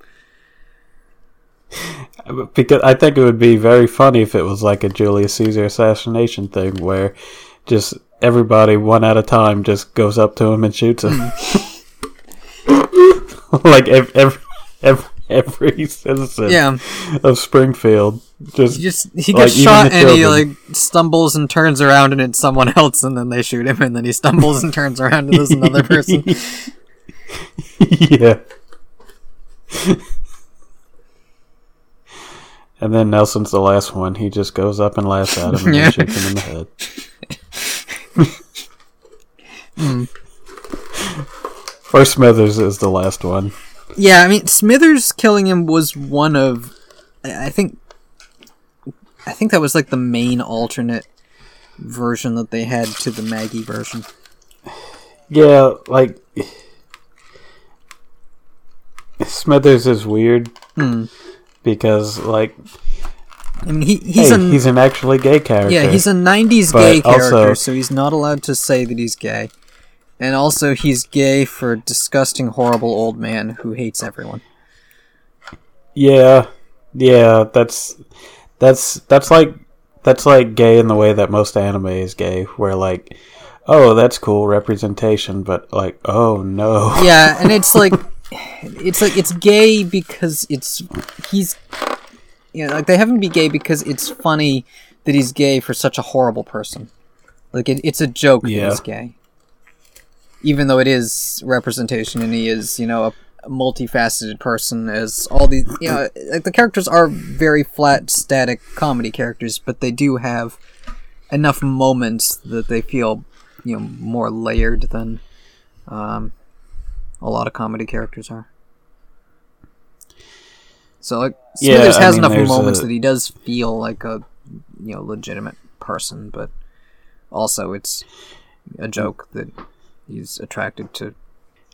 Because I think it would be very funny if it was like a Julius Caesar assassination thing where just everybody one at a time just goes up to him and shoots him hmm. like every every, every, every citizen Yeah, of Springfield just he just he gets even shot and he like stumbles and turns around and it's someone else, and then they shoot him, and then he stumbles and turns around and there's another person. yeah. And then Nelson's the last one. He just goes up and laughs at him and Yeah. shoots him in the head. Or Smithers is the last one. Yeah, I mean Smithers killing him was one of I think I think that was like the main alternate version that they had to the Maggie version. Yeah, like Smithers is weird Hmm. Because like I mean, he, he's hey, a he's an actually gay character. yeah, he's a '90s But gay character, also- so he's not allowed to say that he's gay. And also, he's gay for a disgusting, horrible old man who hates everyone. Yeah, yeah, that's that's that's like that's like gay in the way that most anime is gay, where like, oh, that's cool representation, but like, oh no, Yeah, and it's like, it's like it's gay because it's he's, you know, like they have him be gay because it's funny that he's gay for such a horrible person. Like it, it's a joke that he's gay, even though it is representation and he is, you know, a, a multifaceted person. As all these, you know, like the characters are very flat, static comedy characters, but they do have enough moments that they feel, you know, more layered than um, a lot of comedy characters are. So like Yeah, Smithers I has mean, enough moments a- that he does feel like a you know legitimate person, but also it's a joke that he's attracted to.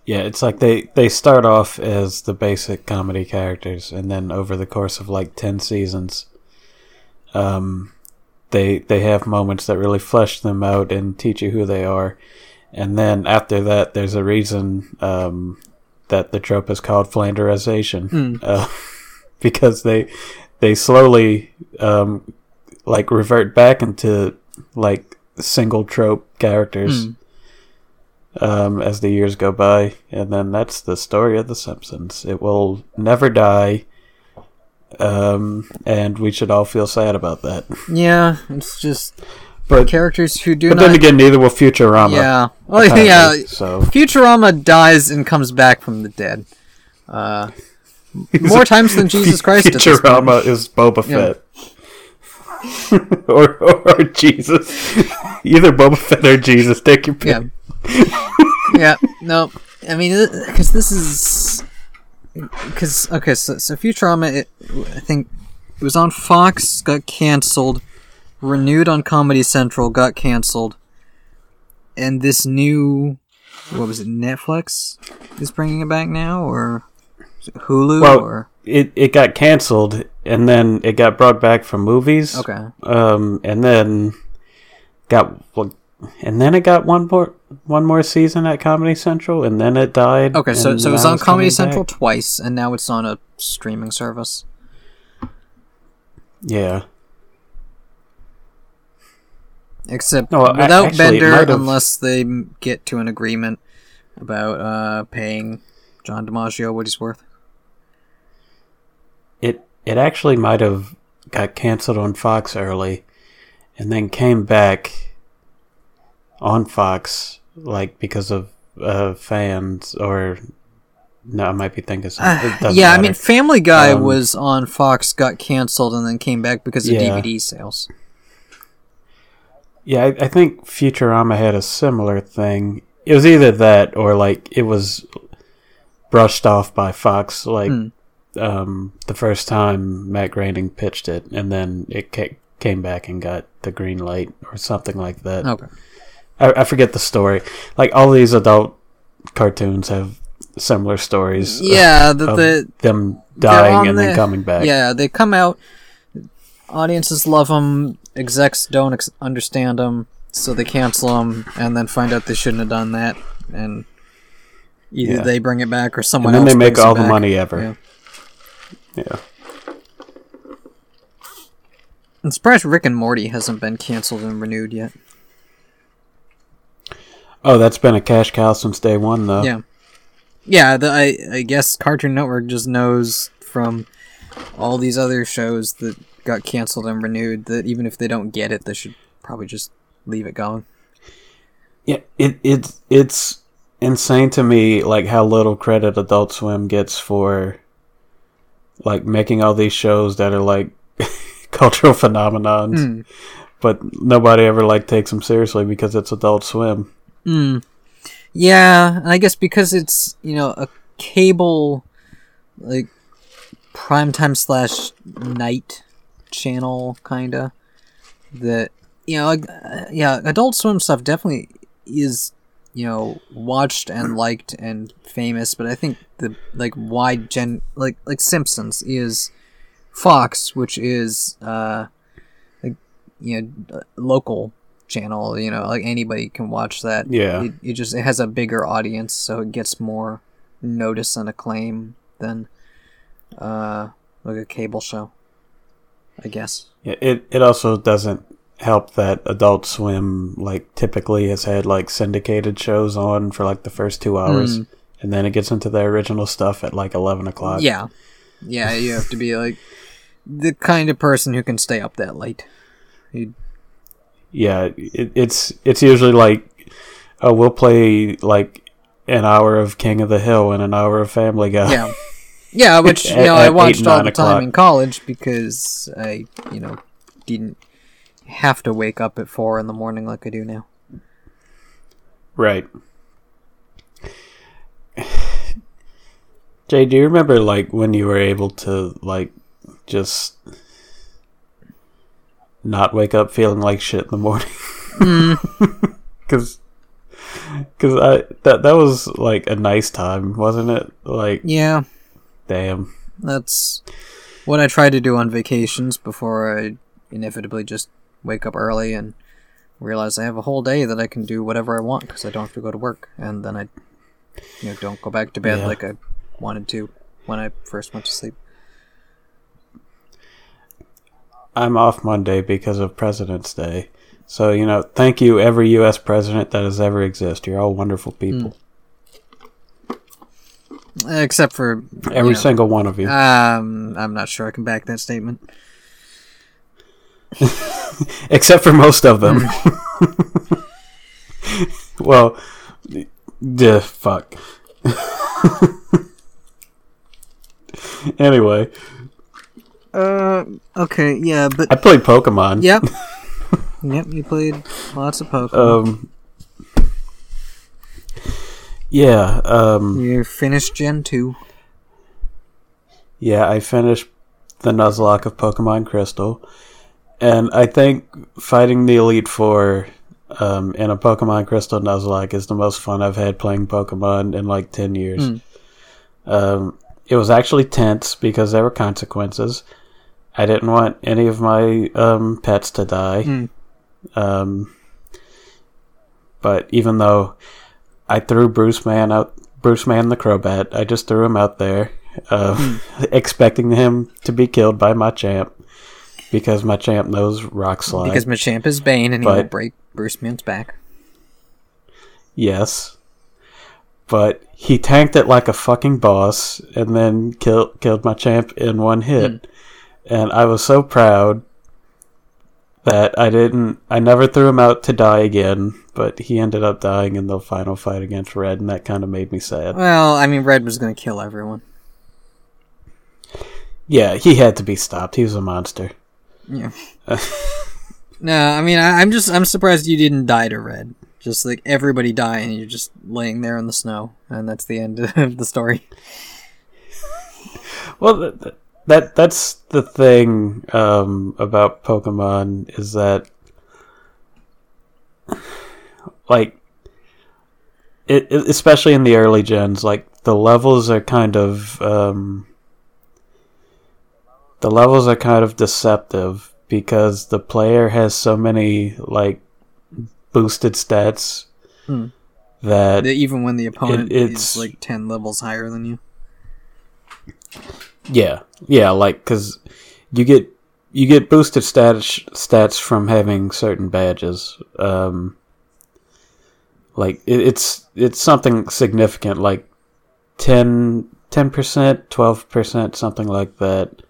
yeah, it's like they they start off as the basic comedy characters, and then over the course of like ten seasons, um, they they have moments that really flesh them out and teach you who they are, and then after that, there's a reason um, that the trope is called Flanderization, Hmm. uh, because they they slowly um, like revert back into like single trope characters Hmm. um, as the years go by, and then that's the story of The Simpsons. It will never die, um, and we should all feel sad about that. Yeah, it's just But characters who do but not. then again, neither will Futurama. yeah, oh apparently, yeah. So Futurama dies and comes back from the dead. Uh, more times than Jesus Christ. Futurama is Boba Yeah. Fett. or, or, or Jesus. Either Boba Fett or Jesus. Take your pick. Yeah. yeah. No. I mean, because this is because okay. So, so Futurama, it, I think it was on Fox, got canceled, renewed on Comedy Central, got canceled, and this new what was it? Netflix is bringing it back now, or Hulu, Well, or It it got canceled, and then it got brought back from movies. okay. um, and then got well, and then it got one more one more season at Comedy Central, and then it died. Okay, so so it was on Comedy Central back. twice, and now it's on a streaming service. Yeah, Except No, without actually, Bender, unless they get to an agreement about uh, paying John DiMaggio what he's worth. it it actually might have got canceled on Fox early, and then came back on Fox like because of uh, fans or no, I might be thinking something. Yeah, I mean, Family Guy Um, was on Fox, got canceled, and then came back because of Yeah. DVD sales. Yeah, I, I think Futurama had a similar thing. It was either that or like it was brushed off by Fox, like Hmm. um, the first time Matt Groening pitched it, and then it ca- came back and got the green light or something like that. Okay. I, I forget the story. Like all these adult cartoons have similar stories. of- Yeah, the, of the them dying and then coming back. yeah they come out. Audiences love them. Execs don't ex- understand them, so they cancel them, and then find out they shouldn't have done that, and either Yeah. they bring it back or and someone then else. they make all the money ever. yeah. I'm surprised Rick and Morty hasn't been canceled and renewed yet. Oh, that's been a cash cow since day one, though. Yeah. Yeah, the, I I guess Cartoon Network just knows from all these other shows that got canceled and renewed that even if they don't get it, they should probably just leave it going. Yeah, it it's it's insane to me like how little credit Adult Swim gets for like making all these shows that are like cultural phenomenons, Hmm. but nobody ever like takes them seriously because it's Adult Swim. Mm. Yeah, I guess because it's you know a cable like primetime slash night channel kinda that you know like, uh, yeah Adult Swim stuff definitely is you know watched and liked and famous, but I think the like wide gen like like Simpsons is Fox, which is uh like you know local channel. You know, like anybody can watch that. Yeah. it, it just it has a bigger audience, so it gets more notice and acclaim than uh like a cable show. I guess. Yeah, it it also doesn't help that Adult Swim like typically has had like syndicated shows on for like the first two hours, Mm. and then it gets into the original stuff at like eleven o'clock. Yeah. Yeah, you have to be like the kind of person who can stay up that late. You- yeah. It, it's it's usually like, oh, we'll play like an hour of King of the Hill and an hour of Family Guy. Yeah. Yeah, which you know I eight, watched all the time o'clock. in college because I, you know, didn't have to wake up at four in the morning like I do now. Right. Jay, do you remember like when you were able to like just not wake up feeling like shit in the morning? Mm. Because because I that that was like a nice time, wasn't it? Like, Yeah, damn. that's what I try to do on vacations before I inevitably just wake up early and realize I have a whole day that I can do whatever I want because I don't have to go to work, and then I, you know, don't go back to bed Yeah. like I wanted to when I first went to sleep. I'm off Monday because of President's Day. So, you know, thank you every US president that has ever existed. You're all wonderful people. Hmm. Except for Every you know, single one of you. Um, I'm not sure I can back that statement. except for most of them. well, the fuck. anyway, Uh, okay, yeah, but I played Pokemon. yep, yep. You played lots of Pokemon. Um. Yeah. Um. you finished Gen two. Yeah. I finished the Nuzlocke of Pokemon Crystal, and I think fighting the Elite Four. Um, in a Pokemon Crystal Nuzlocke is the most fun I've had playing Pokemon in like 10 years. Mm. Um, it was actually tense because there were consequences. I didn't want any of my um, pets to die. Mm. Um, but even though I threw Bruce Man out, Bruce Man the Crobat, I just threw him out there, uh, expecting him to be killed by Machamp because Machamp knows Rock Slide. Because Machamp is Bane and he will break Bruce Man's back. Yes. But he tanked it like a fucking boss and then killed killed Machamp in one hit. And I was so proud that I didn't I never threw him out to die again, but he ended up dying in the final fight against Red and that kind of made me sad. Well, I mean, Red was gonna kill everyone. Yeah, he had to be stopped. He was a monster. Yeah. no, I mean, I, I'm just I'm surprised you didn't die to Red. Just like everybody die and you're just laying there in the snow, and that's the end of the story. Well, that that's the thing um, about Pokemon is that, like, it, it- especially in the early gens, like the levels are kind of um, the levels are kind of deceptive because the player has so many like boosted stats Hmm. that even when the opponent it's- is like ten levels higher than you. Yeah, yeah, like because you get you get boosted stats stats from having certain badges. Um, like it, it's it's something significant, like 10 percent, twelve percent, something like that.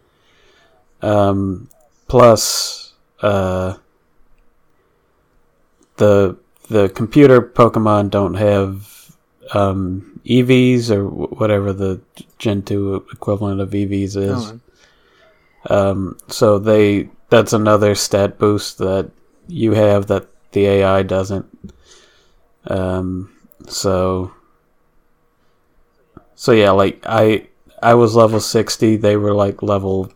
Um, plus, uh, the the computer Pokemon don't have um, EVs or whatever the Gen two equivalent of EVs is. Oh, Um, so they that's another stat boost that you have that the AI doesn't. Um, so so yeah, like I I was level sixty. They were like level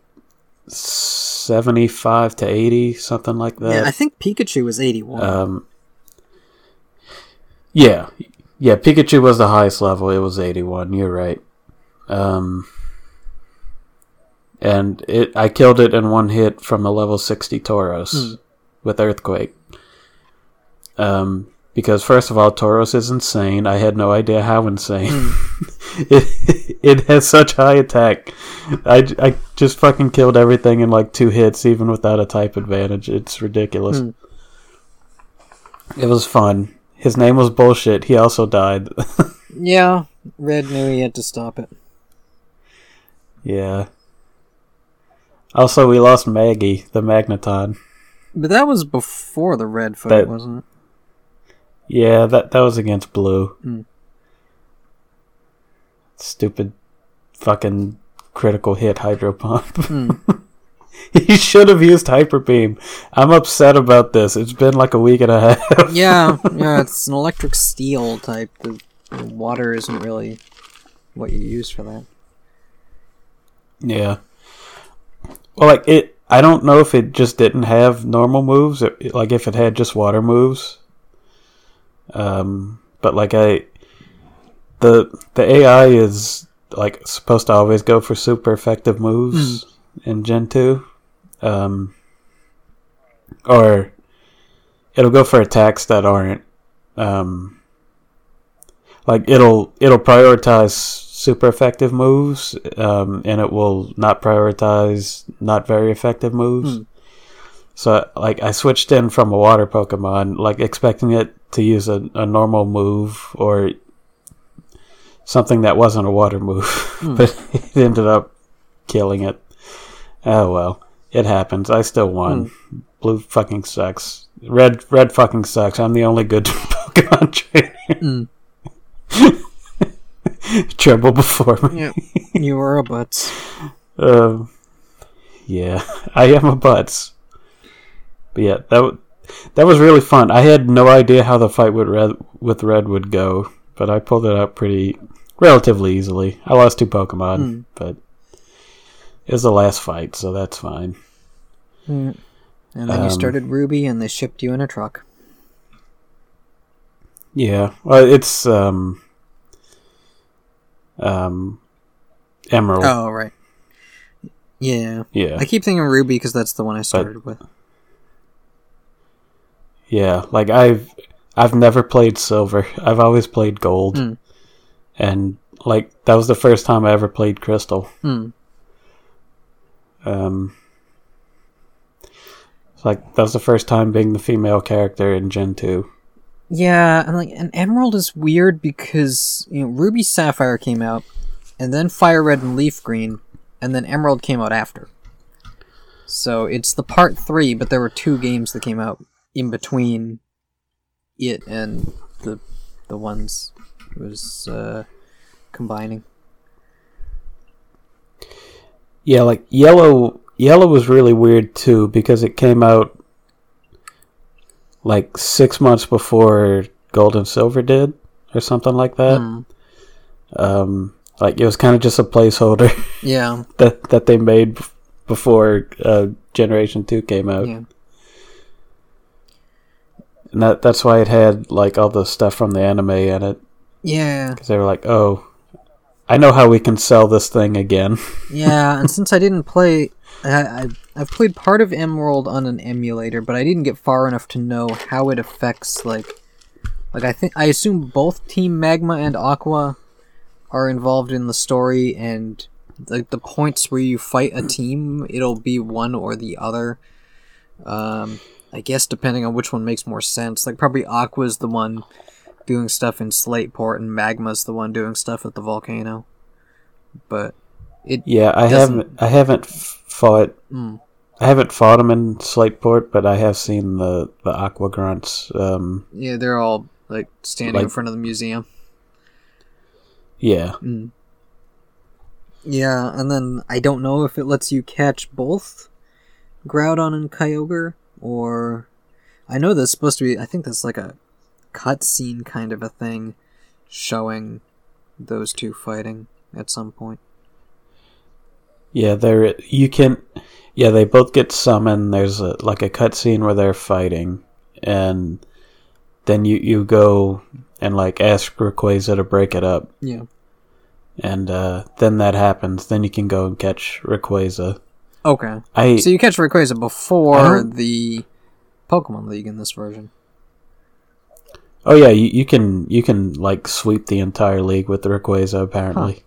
seventy five to eighty, something like that. yeah, I think Pikachu was eighty one. Um, yeah, Yeah, Pikachu was the highest level. It was 81. You're right. Um, and it I killed it in one hit from a level 60 Tauros Mm. with Earthquake. Um, because first of all, Tauros is insane. I had no idea how insane. it, it has such high attack. I, I just fucking killed everything in like two hits, even without a type advantage. It's ridiculous. Hmm. It was fun. His name was bullshit. He also died. Yeah, Red knew he had to stop it. yeah. Also, we lost Maggie, the Magneton. But that was before the red fight, That- wasn't it? Yeah, that that was against Blue. Hmm. Stupid, fucking critical hit Hydro Pump. Hmm. he should have used Hyper Beam. I'm upset about this. It's been like a week and a half. yeah, yeah, it's an electric steel type. The, the water isn't really what you use for that. Yeah. Well, like it. I don't know if it just didn't have normal moves, or, like if it had just water moves. Um, but like I, the the AI is like supposed to always go for super effective moves in Gen two, um, or it'll go for attacks that aren't, um, like it'll it'll prioritize super effective moves, um, and it will not prioritize not very effective moves. Hmm. So, like, I switched in from a water Pokemon, like expecting it to use a, a normal move or something that wasn't a water move, but it ended up killing it. Oh well, it happens. I still won. Blue fucking sucks. Red, red fucking sucks. I'm the only good Pokemon trainer. Trouble before me. Yep. you were a butts. Um, yeah, I am a butts. But yeah, that w- that was really fun. I had no idea how the fight with red with red would go, but I pulled it out pretty relatively easily. I lost two Pokemon, Hmm. but it was the last fight, so that's fine. Mm. And then you Um, started Ruby, and they shipped you in a truck. Yeah, well, it's um um Emerald. Oh, right. Yeah. Yeah, I keep thinking Ruby because that's the one I started with. Yeah, like I've I've never played silver. I've always played gold. Hmm. And like that was the first time I ever played crystal. Hmm. Um like that was the first time being the female character in Gen 2. Yeah, and like and Emerald is weird because you know Ruby Sapphire came out, and then Fire Red and Leaf Green, and then Emerald came out after. So it's the part three, but there were two games that came out in between it and the the ones it was uh, combining. Yeah, like yellow yellow was really weird too because it came out like 6 months before gold and silver did or something like that. Hmm. Um like it was kind of just a placeholder. Yeah, that that they made before uh, Generation Two came out, yeah, and that that's why it had like all the stuff from the anime in it. yeah, Because they were like, "Oh, I know how we can sell this thing again." yeah. And since I didn't play, I, I I've played part of Emerald on an emulator, but I didn't get far enough to know how it affects like, like I think I assume both Team Magma and Aqua are involved in the story, and like the points where you fight a team, it'll be one or the other. Um, I guess depending on which one makes more sense. Like probably Aqua's the one doing stuff in Slateport, and Magma's the one doing stuff at the volcano. But it yeah, I Doesn't- haven't I haven't fought Mm. I haven't fought them in Slateport, but I have seen the the Aqua Grunts. Um, Yeah, they're all like standing in front of the museum. yeah, Mm. Yeah, and then I don't know if it lets you catch both Groudon and Kyogre, or I know there's supposed to be. I think that's like a cutscene kind of a thing, showing those two fighting at some point. yeah. There you can, yeah. They both get summoned. There's a, like a cutscene where they're fighting, and then you you go and like ask Rayquaza to break it up, Yeah. and uh, then that happens. Then you can go and catch Rayquaza. Okay. I So you catch Rayquaza before the Pokemon League in this version. Oh yeah, you, you can you can like sweep the entire league with the Rayquaza. Apparently,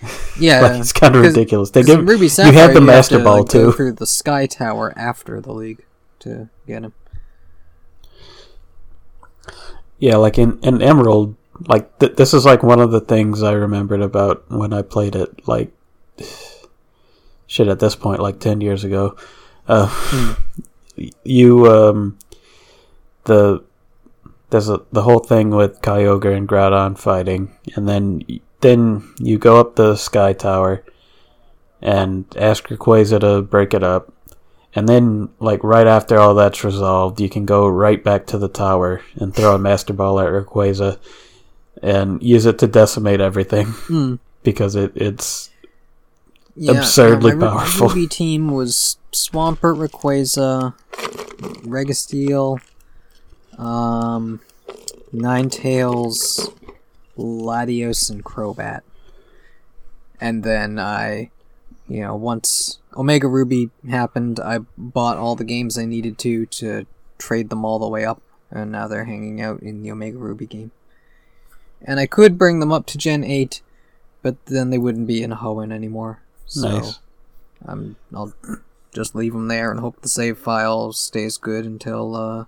Yeah. like it's kind of ridiculous. They give Ruby you have the you Master to, Ball like, go too. through the Sky Tower after the league to get him. Yeah, like in, in Emerald, like th- this is like one of the things I remembered about when I played it. Like, shit, at this point, like ten years ago, uh, you um, the there's a the whole thing with Kyogre and Groudon fighting, and then then you go up the Sky Tower and ask Rayquaza to break it up. And then, like right after all that's resolved, you can go right back to the tower and throw a Master Ball at Rayquaza and use it to decimate everything Hmm. because it it's Yeah, Absurdly yeah, my Ru- powerful. Ruby team was Swampert, Rayquaza, Registeel, um, Ninetales, Latios, and Crobat. And then I, you know, once Omega Ruby happened, I bought all the games I needed to to trade them all the way up, and now they're hanging out in the Omega Ruby game. And I could bring them up to Gen 8, but then they wouldn't be in Hoenn anymore. So nice. I'm, I'll just leave them there and hope the save file stays good until uh,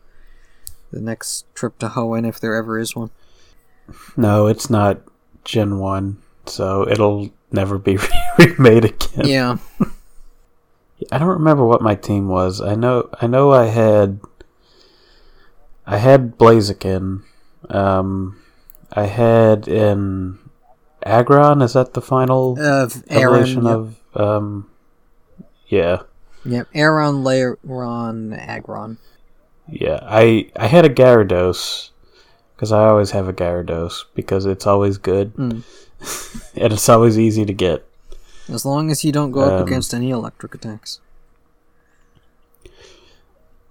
the next trip to Hoenn, if there ever is one. No, it's not Gen One, so it'll never be remade again. Yeah. I don't remember what my team was. I know I know I had I had Blaziken. Um I had in Aggron, is that the final Of Aron. evolution Yep. of um yeah. yep. Aron, Lairon, Aggron. Yeah. I I had a Gyarados because I always have a Gyarados because it's always good Mm. and it's always easy to get. As long as you don't go up Um, against any electric attacks.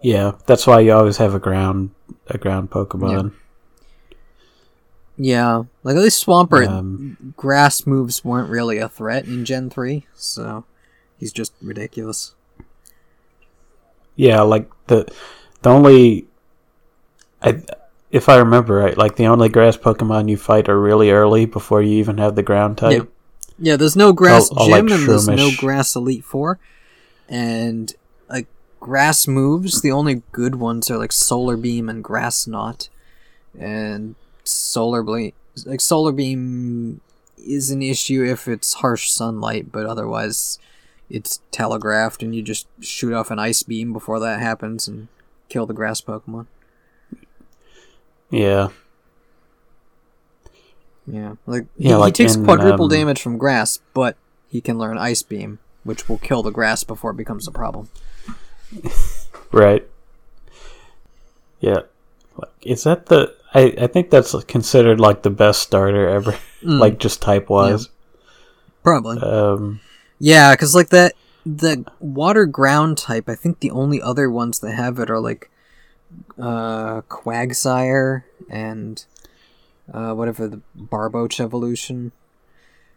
Yeah, that's why you always have a ground a ground Pokemon. Yeah. Like, at least Swampert, Um, grass moves weren't really a threat in Gen 3, so he's just ridiculous. Yeah, like the the only I if I remember right, like the only grass Pokemon you fight are really early before you even have the ground type. Yeah, there's no grass oh, oh, all gym like and there's no grass elite four, and like grass moves. The only good ones are like solar beam and grass knot, and solar beam. Like solar beam is an issue if it's harsh sunlight, but otherwise it's telegraphed, and you just shoot off an ice beam before that happens and kill the grass Pokemon. Yeah. Yeah, like Yeah, he, like he takes in, quadruple um, damage from grass, but he can learn ice beam, which will kill the grass before it becomes a problem. Right. Yeah. Like, Is that the I, I think that's considered like the best starter ever. Mm. like just type wise. Probably. Um Yeah, because like that, the water ground type. I think the only other ones that have it are like uh, Quagsire and uh, whatever the Barboach evolution.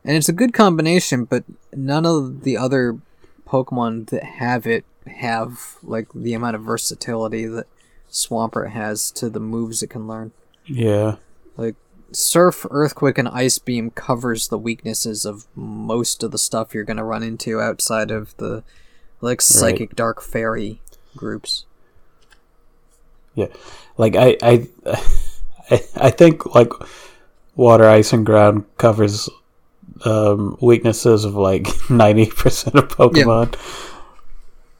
And it's a good combination, but none of the other Pokemon that have it have like the amount of versatility that Swampert has to the moves it can learn. yeah. Like Surf, Earthquake, and Ice Beam covers the weaknesses of most of the stuff you're gonna run into outside of the like Psychic Dark Fairy groups. Yeah. Like I I I, think like water, ice and ground covers um weaknesses of like 90% of Pokemon.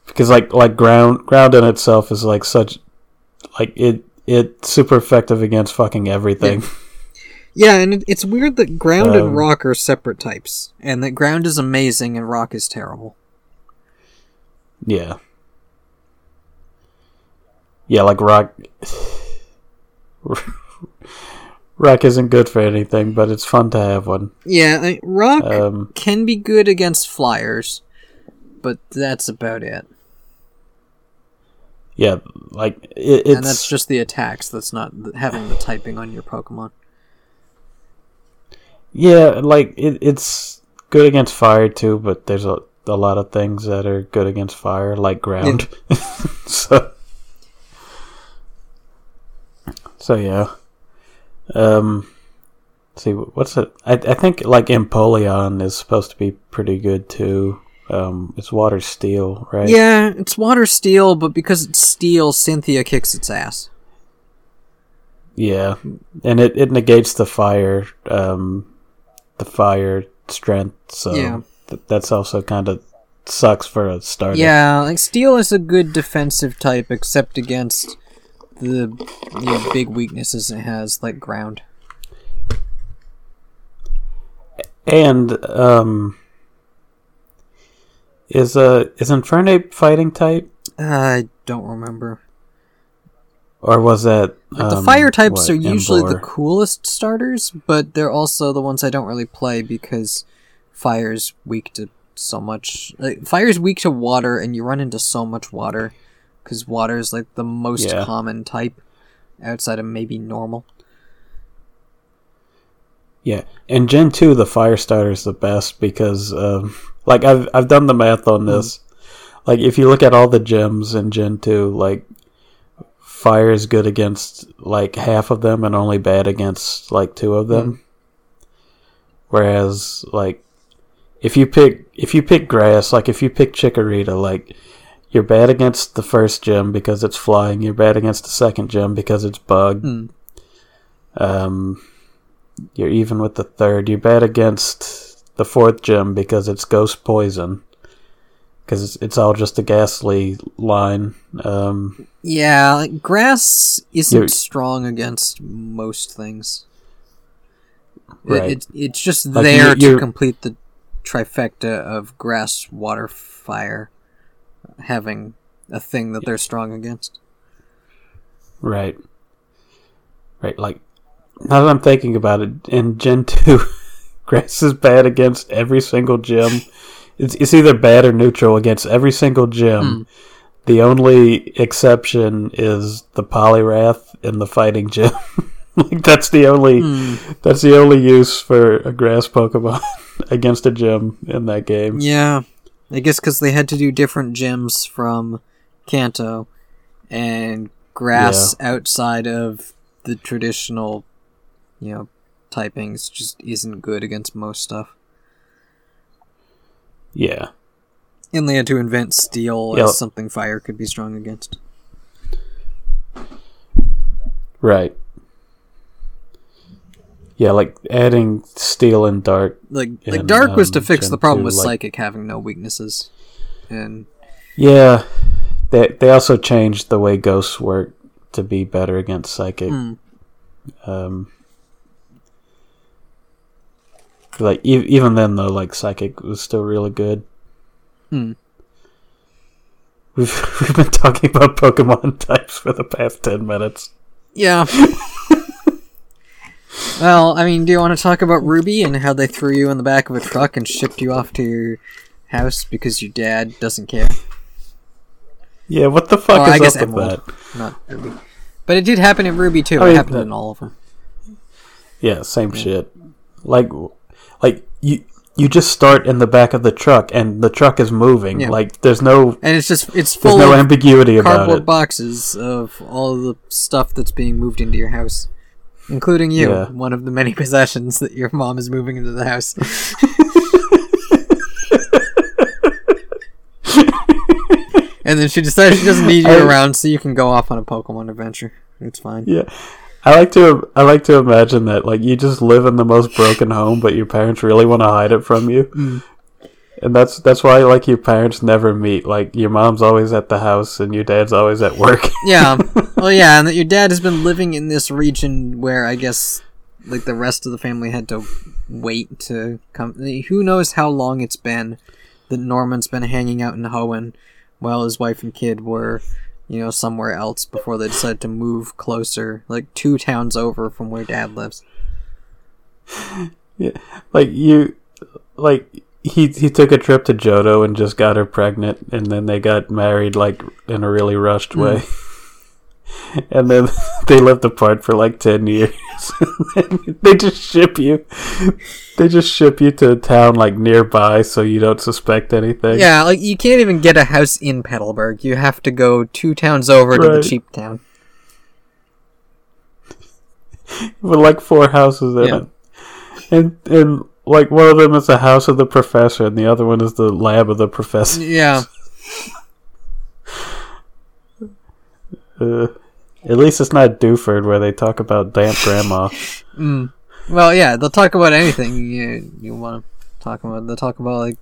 Because like like ground ground in itself is like such like it it's super effective against fucking everything. Yeah, and it, it's weird that Ground Um, and Rock are separate types, and that Ground is amazing and Rock is terrible. Yeah. Yeah, like rock. rock isn't good for anything, but it's fun to have one. Yeah, I, Rock Um, can be good against flyers, but that's about it. yeah, like it, it's and that's just the attacks. That's not having the typing on your Pokemon. Yeah, like it, it's good against fire too, but there's a a lot of things that are good against fire, like ground. so, so yeah. Um, see what's it? I I think like Empoleon is supposed to be pretty good too. Um, it's water steel, right? Yeah, it's water steel, but because it's steel, Cynthia kicks its ass. Yeah, and it, it negates the fire, um, the fire strength. So Yeah. th- that's also kind of sucks for a starter. Yeah, like steel is a good defensive type, except against the know, big weaknesses it has, like ground. and um, is uh is Infernape fighting type, I don't remember. Or was that Like, the um, fire types what, are usually the coolest starters, but they're also the ones I don't really play because fire's weak to so much. Like, fire's weak to water, and you run into so much water because water is like the most Yeah. common type outside of maybe normal. Yeah, in Gen two, the fire starter is the best because, um, like, I've I've done the math on this. Like, if you look at all the gems in Gen two, like, fire is good against like half of them and only bad against like two of them. Whereas, like, if you pick if you pick grass, like if you pick Chikorita, like. You're bad against the first gem because it's flying. You're bad against the second gem because it's bug. Hmm. Um, you're even with the third. You're bad against the fourth gem because it's ghost poison. Because it's, it's all just a Gastly line. Um, Yeah, like, grass isn't strong against most things. Right. it, it's just Like, there you- to complete the trifecta of grass, water, fire, having a thing that they're strong against. right. Right. Like, now that I'm thinking about it, in Gen 2, grass is bad against every single gem. It's, it's either bad or neutral against every single gem. The only exception is the Poliwrath and the Fighting Gym. like that's the only Hmm. that's the only use for a grass Pokemon against a gym in that game. Yeah, I guess because they had to do different gyms from Kanto, and grass outside of the traditional, you know, typings just isn't good against most stuff. Yeah. And they had to invent steel Yeah. as something fire could be strong against. Right. Yeah, like adding steel and dark. Like, like dark was to um, fix the problem 2, with like- psychic having no weaknesses, and Yeah. They they also changed the way ghosts work to be better against psychic. Um like e- even then though like psychic was still really good. hmm. We've we've been talking about Pokemon types for the past 10 minutes. yeah. well, I mean, do you want to talk about Ruby and how they threw you in the back of a truck and shipped you off to your house because your dad doesn't care? Yeah, what the fuck I is guess up with that? Not Ruby. But it did happen in Ruby too. I it mean, happened that- in all of them. Yeah, same shit. Like, like you you just start in the back of the truck and the truck is moving. Yeah. Like there's no And it's just it's there's full no of ambiguity about cardboard it. boxes of all the stuff that's being moved into your house, including you, Yeah. one of the many possessions that your mom is moving into the house. and then she decides she doesn't need you I- around, so you can go off on a Pokemon adventure. It's fine. Yeah. I like to I like to imagine that like you just live in the most broken home, but your parents really want to hide it from you, Mm. and that's that's why like your parents never meet. Like your mom's always at the house and your dad's always at work. Yeah. well, yeah, and that your dad has been living in this region where I guess like the rest of the family had to wait to come. Who knows how long it's been that Norman's been hanging out in Hoenn while his wife and kid were, you know, somewhere else before they decided to move closer, like two towns over from where dad lives. yeah, like you, like he he took a trip to Johto and just got her pregnant, and then they got married like in a really rushed Hmm. way. and then they lived apart for like ten years. they just ship you. They just ship you to a town like nearby, so you don't suspect anything. Yeah, like you can't even get a house in Petalburg. You have to go two towns over to the cheap town. with like four houses in Yeah. it, and and like one of them is the house of the professor, and the other one is the lab of the professor. Yeah. Uh, at least it's not Dewford where they talk about damp grandma. Mm. Well, yeah, they'll talk about anything you you want to talk about. They'll talk about like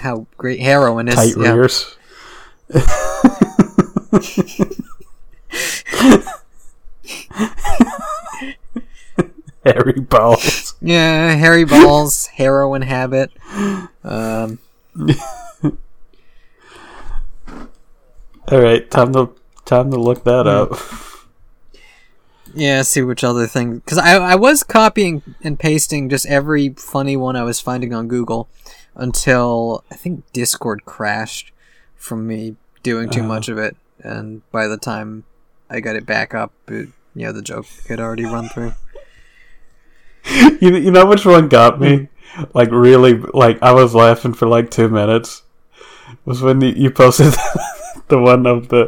how great heroin is. tight yeah. rears. Hairy balls. Yeah, hairy balls, heroin habit. Um, All right, time to time to look that up. yeah, see which other thing. Because I, I was copying and pasting just every funny one I was finding on Google until I think Discord crashed from me doing too Uh-huh. much of it. And by the time I got it back up, it, you know, the joke had already run through. you you know which one got me? Like really, like I was laughing for like two minutes. Was when you, you posted the one of the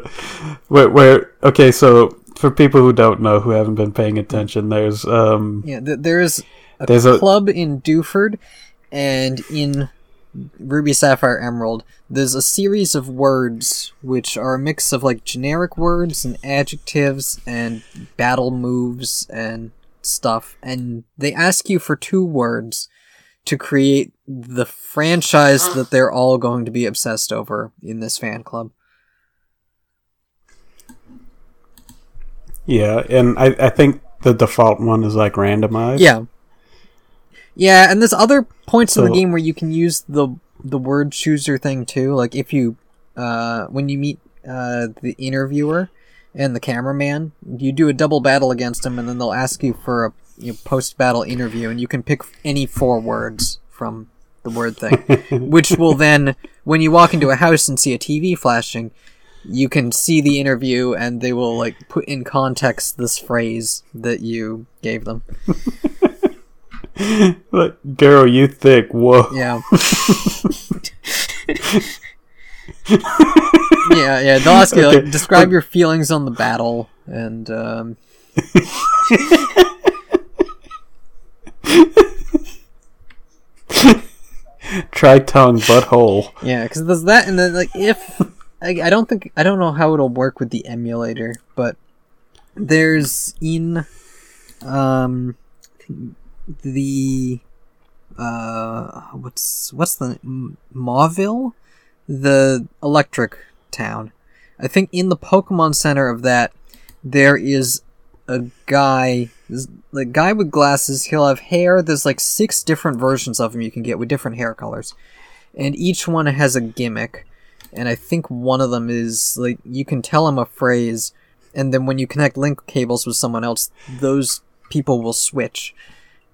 where, where okay. So for people who don't know, who haven't been paying attention, there's um Yeah, th- there's a There's a- club in Dewford, and in Ruby Sapphire Emerald, there's a series of words which are a mix of like generic words and adjectives and battle moves and stuff, and they ask you for two words to create the franchise that they're all going to be obsessed over in this fan club. Yeah, and I I think the default one is like randomized. Yeah. Yeah, and there's other points in the game where you can use the the word chooser thing too. Like if you uh when you meet uh the interviewer and the cameraman, you do a double battle against them and then they'll ask you for a you know, post battle interview and you can pick any four words from the word thing. which will then when you walk into a house and see a TV flashing, you can see the interview and they will like put in context this phrase that you gave them. Look, girl, you thick. Whoa. Yeah. yeah, yeah. They'll ask you like describe your feelings on the battle and um Try tongue butthole. yeah, because there's that and then like if I, I don't think I don't know how it'll work with the emulator, but there's in um the uh what's what's the Mauville the electric town. I think in the pokemon center of that there is a guy the guy with glasses he'll have hair there's like six different versions of him you can get with different hair colors. And each one has a gimmick and i think one of them is like you can tell him a phrase and then when you connect link cables with someone else those people will switch.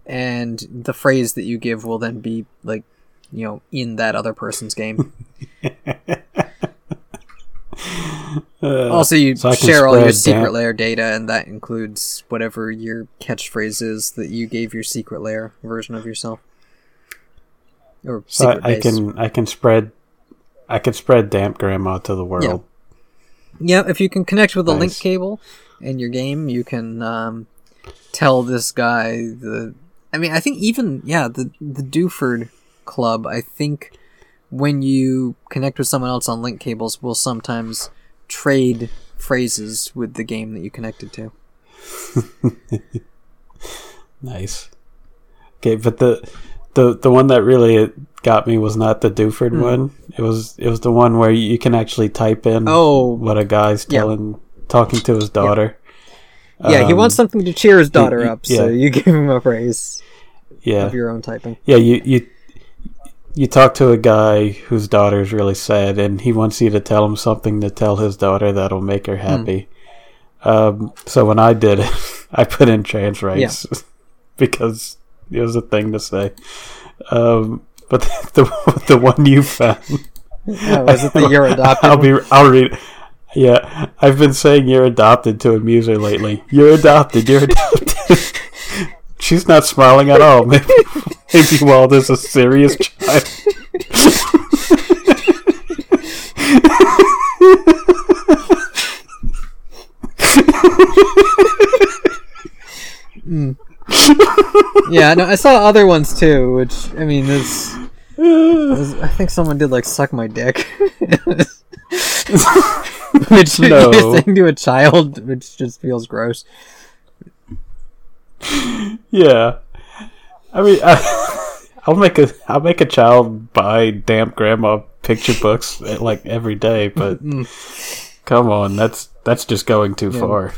And the phrase that you give will then be like you know in that other person's game. Uh, also you so share all your secret damp- layer data and that includes whatever your catchphrase is that you gave your secret layer version of yourself. Or so I, I can I can spread I could spread damp grandma to the world. Yeah, if you can connect with a link cable in your game, you can um, tell this guy the. I mean, I think even yeah, the the Dewford Club. I think when you connect with someone else on link cables, will sometimes trade phrases with the game that you connected to. Nice. Okay, but the the the one that really got me was not the Dewford Hmm. one. It was it was the one where you can actually type in Oh. what a guy's Yeah. telling talking to his daughter. Yeah, he Um, wants something to cheer his daughter y- up, so you give him a phrase Yeah. of your own typing. Yeah, you you you talk to a guy whose daughter's really sad, and he wants you to tell him something to tell his daughter that'll make her happy. Um, so when I did it, I put in trans rights because it was a thing to say. Um, but the the one you found. Oh, was it the you're adopted? I'll be. I'll read. Yeah, I've been saying you're adopted to amuse her lately. You're adopted. You're adopted. She's not smiling at all. Maybe, maybe Walt is a serious child. yeah, no, I saw other ones too, which I mean, this. I think someone did like suck my dick, which No. you're saying to a child, which just feels gross. Yeah, I mean, I, I'll make a I'll make a child buy damp grandma picture books eh, like every day, but come on, that's that's just going too Yeah. far.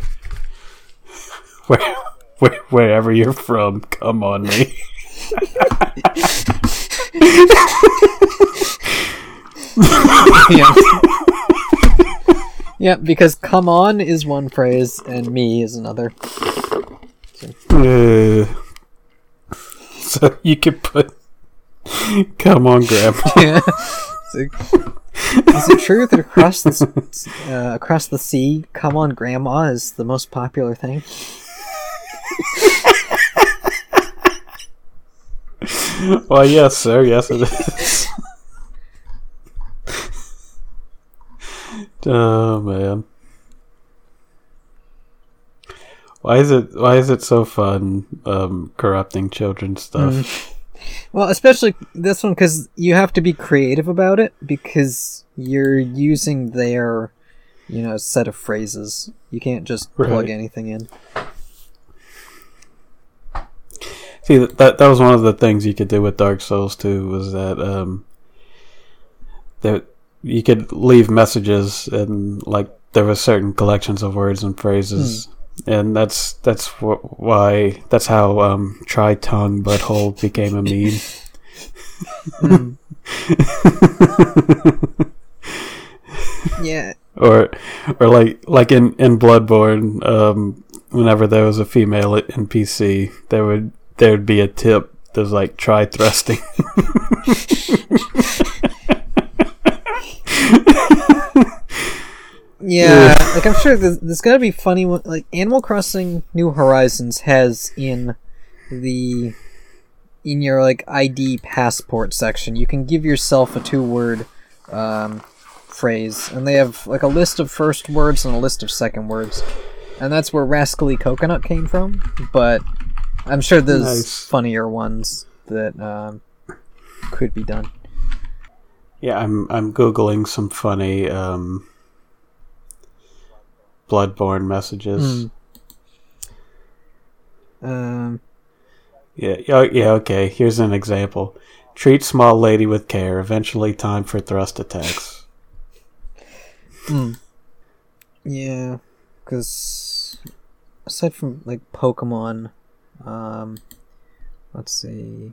Where, where, wherever you're from, come on me. yeah. yeah, because "come on" is one phrase and "me" is another. Uh, so you could put, come on, grandma. Yeah. Is it true that across the uh, across the sea, "come on, grandma" is the most popular thing? Well, yes, sir. Yes, it is. oh man, why is it? Why is it so fun um, corrupting children's stuff? Well, especially this one because you have to be creative about it because you're using their, you know, set of phrases. You can't just plug anything in. See, that that was one of the things you could do with Dark Souls too. Was that um, that you could leave messages and like there were certain collections of words and phrases, and that's that's wh- why that's how um, try tongue butthole became a meme. Yeah, or or like like in in Bloodborne, um, whenever there was a female NPC, there would there would be a tip that's like try thrusting. yeah. like I'm sure there's, there's got to be funny one. Like Animal Crossing New Horizons has in the in your like ID passport section, you can give yourself a two word um, phrase, and they have like a list of first words and a list of second words, and that's where Rascally Coconut came from. But I'm sure there's Nice. funnier ones that um, could be done. yeah, I'm I'm googling some funny um, Bloodborne messages. Hmm. Um, Yeah, yeah, yeah. Okay, here's an example. Treat small lady with care. Eventually, time for thrust attacks. Yeah, because aside from like Pokemon, um, let's see,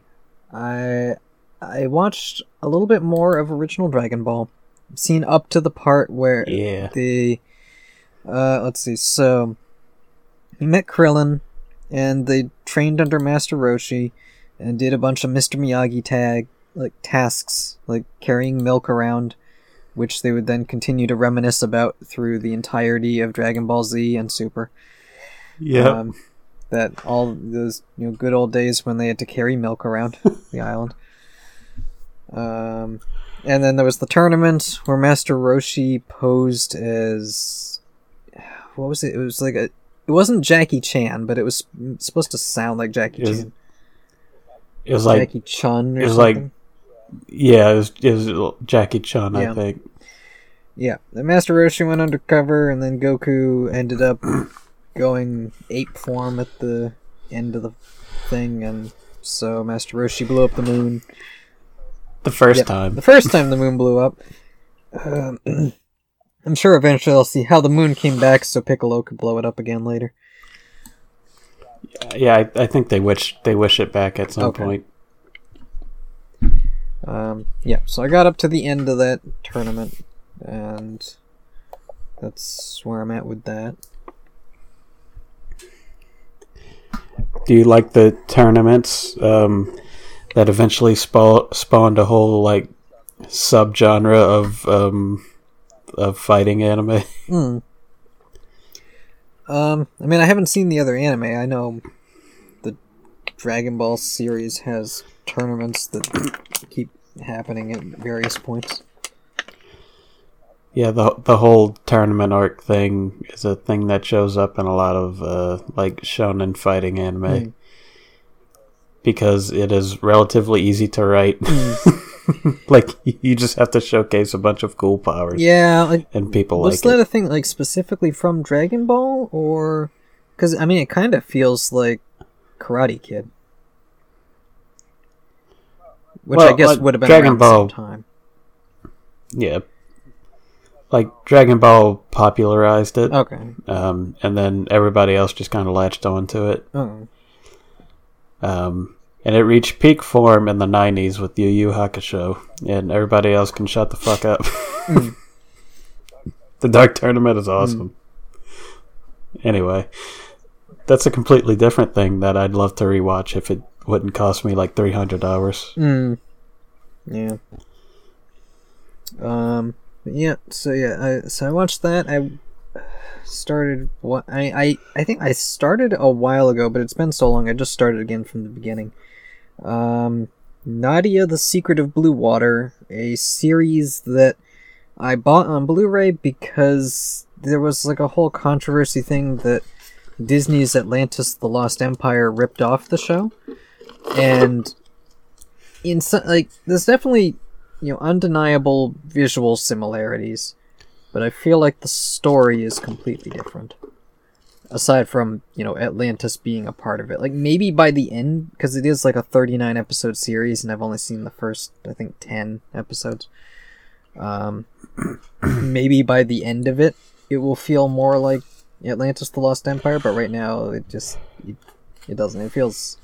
I I watched a little bit more of original Dragon Ball. I've seen up to the part where Yeah. the uh, let's see, so he met Krillin, and they trained under Master Roshi, and did a bunch of Mr. Miyagi tag like tasks, like carrying milk around which they would then continue to reminisce about through the entirety of Dragon Ball Z and Super. Yeah. Um, that all those you know good old days when they had to carry milk around the island. Um, and then there was the tournament where Master Roshi posed as what was it? It was like a. It wasn't Jackie Chan, but it was supposed to sound like Jackie It was Chan. it was like Jackie Chun or it was like- yeah, it was, it was Jackie Chun, Yeah. I think. Yeah, the Master Roshi went undercover, and then Goku ended up going ape form at the end of the thing, and so Master Roshi blew up the moon. The first Yep, time. The first time the moon blew up. Um, I'm sure eventually I'll see how the moon came back so Piccolo could blow it up again later. Yeah, I, I think they wish they wish it back at some Okay. point. Um, yeah, so I got up to the end of that tournament, and that's where I'm at with that. Do you like the tournaments? Um, that eventually spa- spawned a whole like subgenre of um of fighting anime. Hmm. Um, I mean, I haven't seen the other anime. I know the Dragon Ball series has tournaments that keep happening at various points. Yeah, the the whole tournament arc thing is a thing that shows up in a lot of uh, like shonen fighting anime Mm. because it is relatively easy to write. like you just have to showcase a bunch of cool powers, Yeah, like and people was like that it. a thing like specifically from Dragon Ball, or because I mean, it kind of feels like Karate Kid, which I guess like, would have been Dragon Ball- time. Yeah, like Dragon Ball popularized it, Okay. um, and then everybody else just kind of latched onto it. Oh. Um, and it reached peak form in the 90s with Yu Yu Hakusho, and everybody else can shut the fuck up. Mm. the Dark Tournament is awesome. Anyway, that's a completely different thing that I'd love to rewatch if it wouldn't cost me like 300 hours. Mm. Yeah. Um. Yeah. So yeah. I, so I watched that. I started. What I I I think I started a while ago, but it's been so long. I just started again from the beginning. Um. Nadia: The Secret of Blue Water, a series that I bought on Blu-ray because there was like a whole controversy thing that Disney's Atlantis: The Lost Empire ripped off the show, and in like there's definitely you know undeniable visual similarities, but I feel like the story is completely different. Aside from you know Atlantis being a part of it, like maybe by the end because it is like a 39 episode series, and I've only seen the first I think 10 episodes. Um, maybe by the end of it, it will feel more like Atlantis: The Lost Empire, but right now it just it, it doesn't. It feels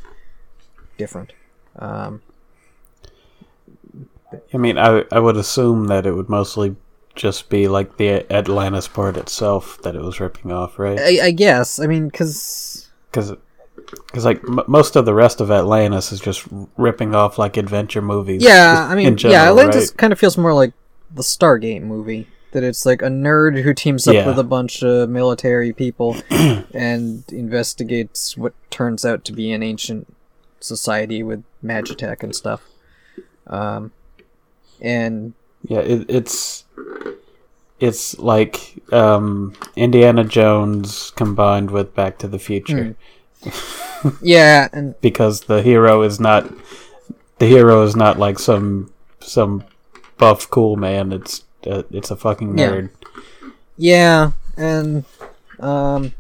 different. Um, I mean, I, I would assume that it would mostly just be like the Atlantis part itself that it was ripping off, right? I, I guess. I mean, because Because. Because like m- most of the rest of Atlantis is just ripping off like adventure movies. yeah, I mean, general, yeah, Atlantis right? kind of feels more like the Stargate movie. That it's like a nerd who teams up Yeah. with a bunch of military people and investigates what turns out to be an ancient society with magitech and stuff. Um, and Yeah, it, it's it's like um, Indiana Jones combined with Back to the Future yeah, and because the hero is not the hero is not like some some buff cool man. It's uh, it's a fucking Yeah. nerd. Yeah, and um,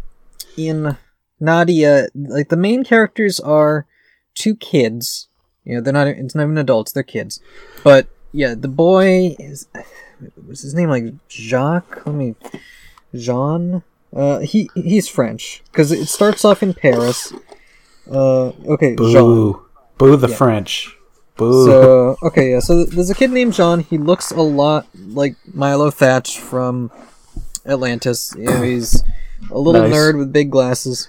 in Nadia, like the main characters are two kids. You know, they're not. It's not even adults; they're kids. But yeah, the boy is. Was his name like Jacques? Let me. Jean. Uh, he he's French because it starts off in Paris. Uh, okay, Jean. Boo, boo the Yeah. French. Boo. So okay, yeah. So there's a kid named John. He looks a lot like Milo Thatch from Atlantis. You know, he's a little Nice. nerd with big glasses,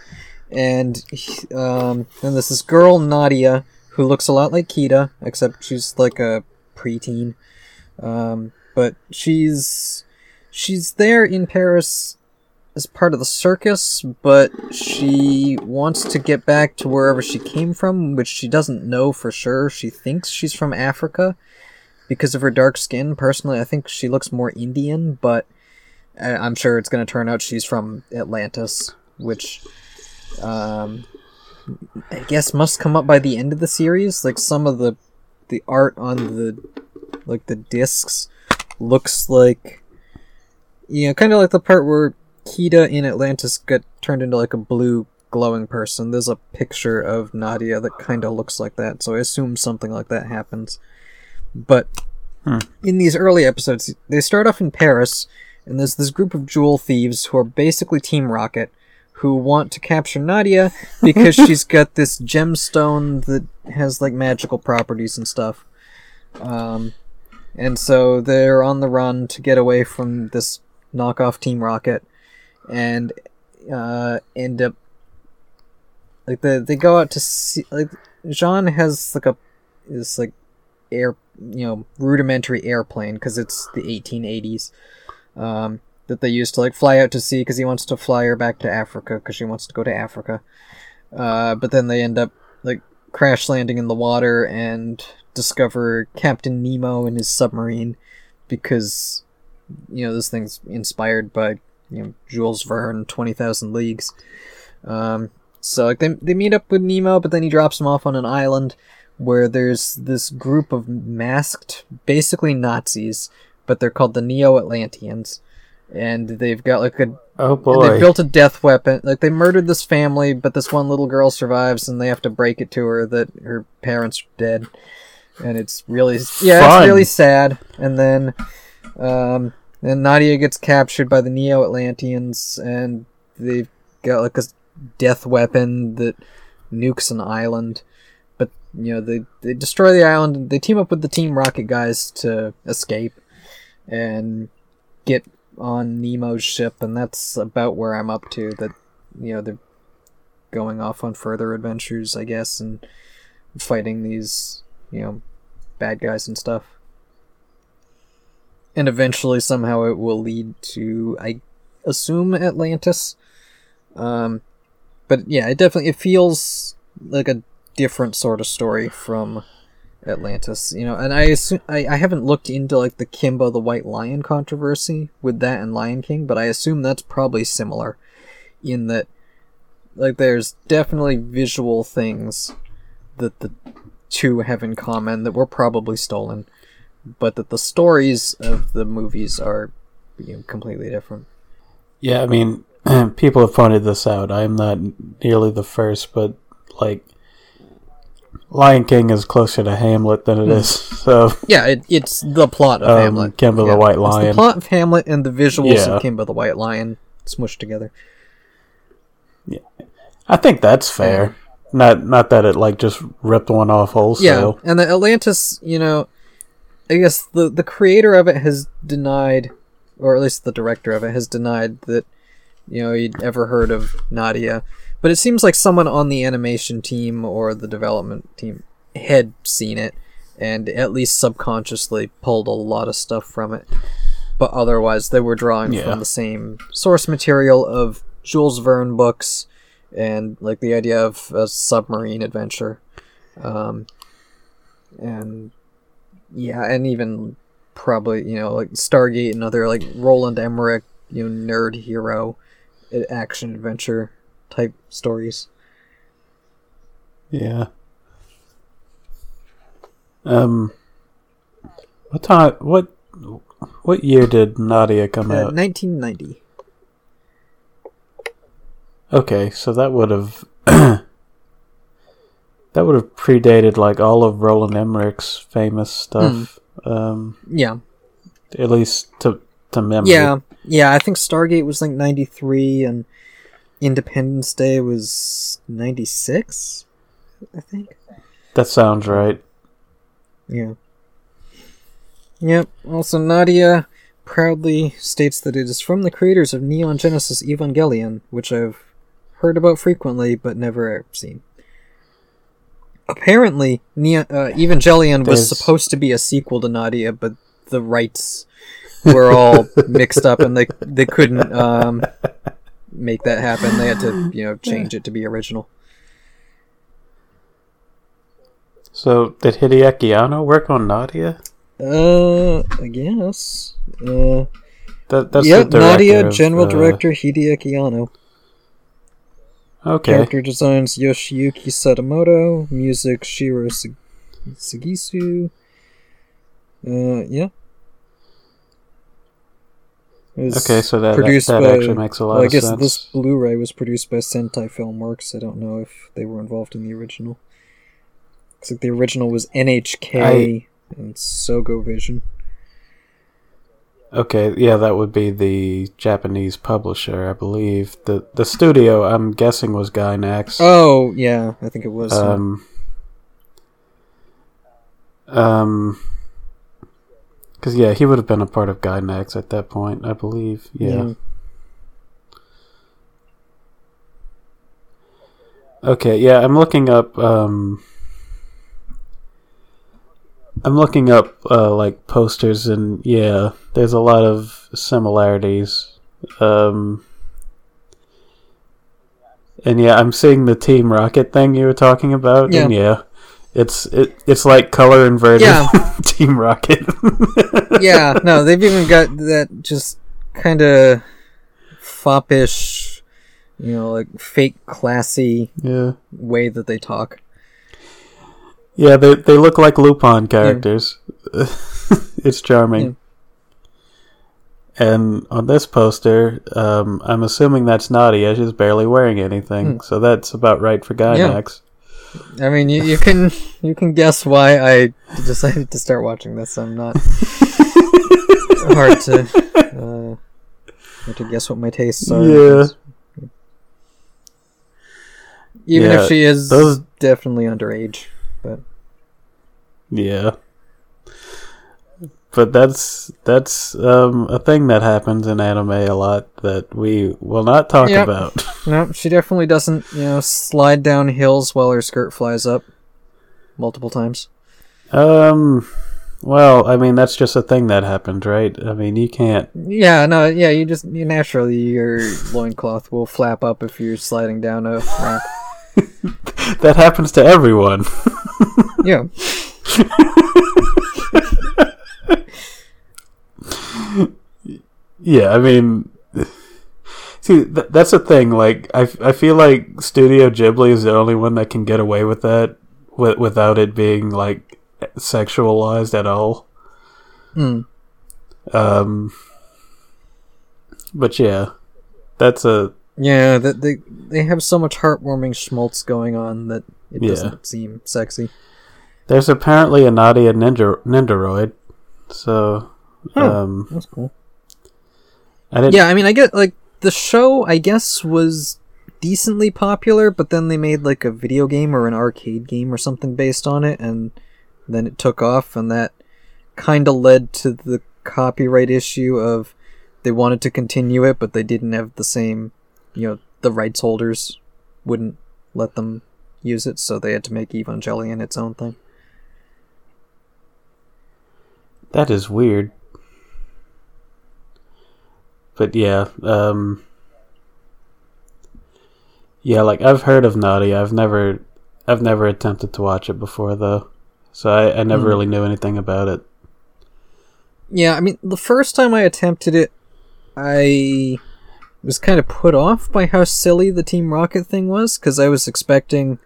and he- um, then there's this girl Nadia who looks a lot like Kida, except she's like a preteen. Um, but she's she's there in Paris as part of the circus, but she wants to get back to wherever she came from, which she doesn't know for sure. She thinks she's from Africa because of her dark skin. Personally, I think she looks more Indian, but I'm sure it's going to turn out she's from Atlantis, which um, I guess must come up by the end of the series. Like some of the the art on the like the discs looks like you know, kind of like the part where Kida in Atlantis got turned into like a blue glowing person. There's a picture of Nadia that kind of looks like that, so I assume something like that happens. But Hmm. in these early episodes, they start off in Paris, and there's this group of jewel thieves who are basically Team Rocket, who want to capture Nadia because she's got this gemstone that has like magical properties and stuff. Um, and so they're on the run to get away from this knockoff Team Rocket, and uh, end up like the they go out to see like Jean has like a this like air you know rudimentary airplane because it's the 1880s um, that they used to like fly out to sea because he wants to fly her back to Africa because she wants to go to Africa. Uh, but then they end up like crash landing in the water and discover Captain Nemo and his submarine because you know this thing's inspired by you know Jules Verne, Twenty Thousand Leagues. Um, so like they they meet up with Nemo, but then he drops him off on an island where there's this group of masked, basically Nazis, but they're called the Neo Atlanteans, and they've got like a Oh boy. they built a death weapon. Like they murdered this family, but this one little girl survives, and they have to break it to her that her parents are dead. And it's really yeah, Fun. it's really sad. And then, um, then Nadia gets captured by the Neo Atlanteans, and they've got like a death weapon that nukes an island. But you know they they destroy the island. and They team up with the Team Rocket guys to escape, and get on Nemo's ship, and that's about where I'm up to. That you know they're going off on further adventures, I guess, and fighting these you know bad guys and stuff. And eventually, somehow, it will lead to I assume Atlantis. Um, but yeah, it definitely it feels like a different sort of story from Atlantis, you know, and I assume I, I haven't looked into like the Kimba the White Lion controversy with that and Lion King, but I assume that's probably similar in that like there's definitely visual things that the two have in common that were probably stolen, but that the stories of the movies are you know, completely different. Yeah, I mean, people have pointed this out. I'm not nearly the first, but like, Lion King is closer to Hamlet than it is. So, Yeah, it, it's the plot of um, Hamlet. Kimba Yeah, the White It's Lion. the plot of Hamlet and the visuals Yeah. of Kimba the White Lion smushed together. Yeah, I think that's fair. Not not that it like just ripped one off wholesale. Yeah, and the Atlantis, you know, I guess the the creator of it has denied, or at least the director of it has denied that, you know, he'd ever heard of Nadia. But it seems like someone on the animation team or the development team had seen it, and at least subconsciously pulled a lot of stuff from it. But otherwise, they were drawing Yeah. from the same source material of Jules Verne books and like the idea of a submarine adventure. Um, and yeah, and even probably you know like Stargate and other like Roland Emmerich, you know, nerd hero, action adventure type stories. Yeah. Um. What time? What? What year did Nadia come Uh, out? 1990. Okay, so that would have that would have predated like all of Roland Emmerich's famous stuff. Um, Yeah, at least to to memory. yeah, yeah. I think Stargate was like 93, and Independence Day was 96. I think. that sounds right. Yeah. Yep. Also, Nadia proudly states that it is from the creators of Neon Genesis Evangelion, which I've heard about frequently but never seen. Apparently, Neon, uh, Evangelion was There's- supposed to be a sequel to Nadia, but the rights were all mixed up and they they couldn't um, make that happen. They had to, you know, change it to be original. So did Hideaki Anno work on Nadia? Uh, I guess. Uh, That that's yeah, the director Nadia, of, general uh, director Hideaki Anno. Okay, Character designs Yoshiyuki Sadamoto. Music Shiro Sug- Sugisu. Uh, yeah. Okay, so that that, produced that by- actually makes a lot well, of sense. I guess this Blu-ray was produced by Sentai Filmworks. I don't know if they were involved in the original. Looks like the original was NHK and Sogo Vision. Okay, yeah, that would be the Japanese publisher, I believe. the The studio, I'm guessing, was Gainax. Oh yeah, I think it was. yeah. Um, um, because yeah, he would have been a part of Gainax at that point, I believe. Yeah. Okay, yeah, I'm looking up. Um, I'm looking up uh, like posters, and yeah, there's a lot of similarities. Um, and yeah, I'm seeing the Team Rocket thing you were talking about, and yeah, it's it, it's like color inverted Yeah. Team Rocket. yeah, no, they've even got that just kind of foppish, you know, like fake classy yeah, way that they talk. yeah, they they look like Lupin characters. it's charming. And on this poster, um, I'm assuming that's Nadia. She's barely wearing anything, Hmm. so that's about right for Gainax. I mean, you, you can you can guess why I decided to start watching this. I'm not hard to uh, hard to guess what my tastes are. Yeah. Even Yeah, if she is those- definitely underage, but Yeah. But that's that's um, a thing that happens in anime a lot that we will not talk Yep. about. no, she definitely doesn't. You know, slide down hills while her skirt flies up multiple times. um, well, I mean that's just a thing that happens, right? I mean you can't. Yeah, no, yeah, you just you naturally your loincloth will flap up if you're sliding down a ramp. That happens to everyone. Yeah. Yeah, I mean, see, th- that's the thing. Like, I, f- I feel like Studio Ghibli is the only one that can get away with that wi- without it being like sexualized at all. Mm. Um, but yeah, that's a Yeah, that they they have so much heartwarming schmaltz going on that it Yeah. doesn't seem sexy. there's apparently a Nadia Ninja Nendoroid, so Oh. um, That's cool. I didn't. Yeah, I mean, I get like the show. I guess was decently popular, but then they made like a video game or an arcade game or something based on it, and then it took off, and that kind of led to the copyright issue of they wanted to continue it, but they didn't have the same, you know, the rights holders wouldn't let them use it, so they had to make Evangelion its own thing. That is weird. But yeah, um Yeah, like I've heard of Nadia. I've never I've never attempted to watch it before though. So I, I never Hmm. really knew anything about it. Yeah, I mean, the first time I attempted it, I was kind of put off by how silly the Team Rocket thing was, because I was expecting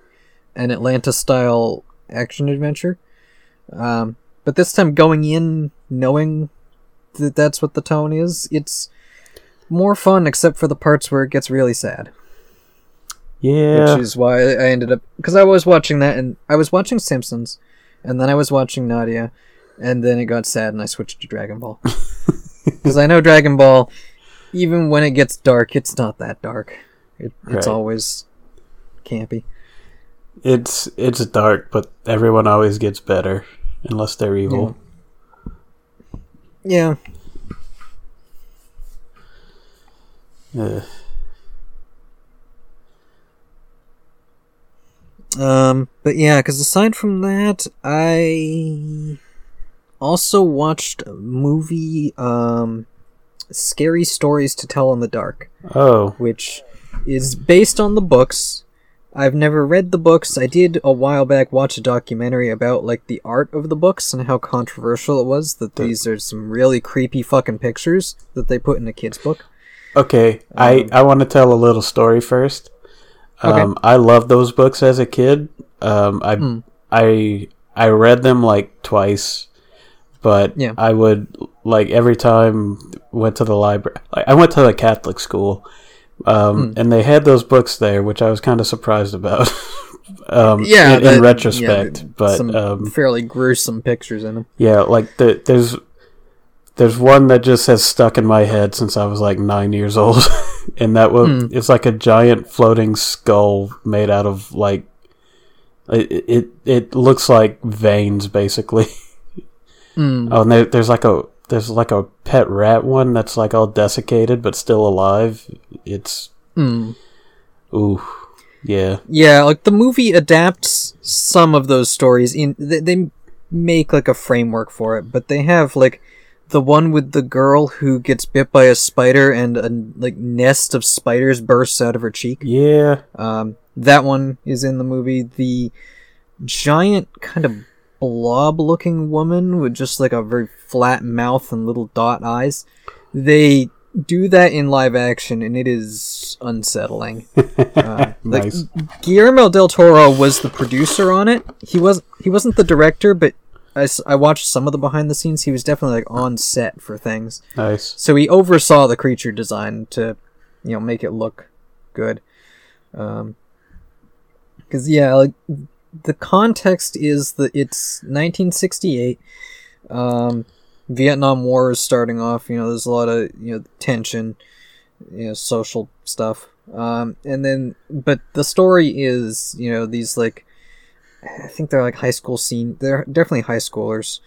an Atlantis style action adventure. Um, but this time, going in knowing that that's what the tone is, it's more fun, except for the parts where it gets really sad. Yeah. Which is why I ended up. Because I was watching that, and I was watching Simpsons, and then I was watching Nadia, and then it got sad, and I switched to Dragon Ball. Because I know Dragon Ball, even when it gets dark, it's not that dark. It, it's Right. always campy. It's it's dark, but everyone always gets better unless they're evil. Yeah. Ugh. Um, but yeah, because aside from that, I also watched a movie, um, Scary Stories to Tell in the Dark. Oh, which is based on the books. I've never read the books. I did a while back watch a documentary about like the art of the books and how controversial it was that these are some really creepy fucking pictures that they put in a kid's book. Okay. I Um, I want to tell a little story first. Okay. Um, I loved those books as a kid. Um, I Hmm. I I read them like twice, but Yeah. I would like every time went to the library. Like, I went to a Catholic school, um, Hmm. and they had those books there, which I was kind of surprised about. um, Yeah, in, that- in retrospect, yeah, but um, fairly gruesome pictures in them. yeah, like the, there's there's one that just has stuck in my head since I was like nine years old, and that was Hmm. it's like a giant floating skull made out of like it it, it looks like veins basically. Mm. Oh, and there, there's like a there's like a pet rat one that's like all desiccated but still alive. It's Mm. ooh, yeah, Yeah, like the movie adapts some of those stories in they, they make like a framework for it, but they have like the one with the girl who gets bit by a spider and a like nest of spiders bursts out of her cheek. Yeah. Um, that one is in the movie. The giant kind of blob-looking woman with just like a very flat mouth and little dot eyes. They do that in live action, and it is unsettling. Uh, like, Nice. Guillermo del Toro was the producer on it. He was he wasn't the director, but I, I watched some of the behind the scenes. He was definitely like on set for things. Nice. So he oversaw the creature design to, you know, make it look good. Um, because yeah, like the context is that it's 1968. Um, Vietnam War is starting off. You know, there's a lot of you know tension, you know, social stuff. Um, and then, but the story is you know these like, I think they're like high school scene. They're definitely high schoolers,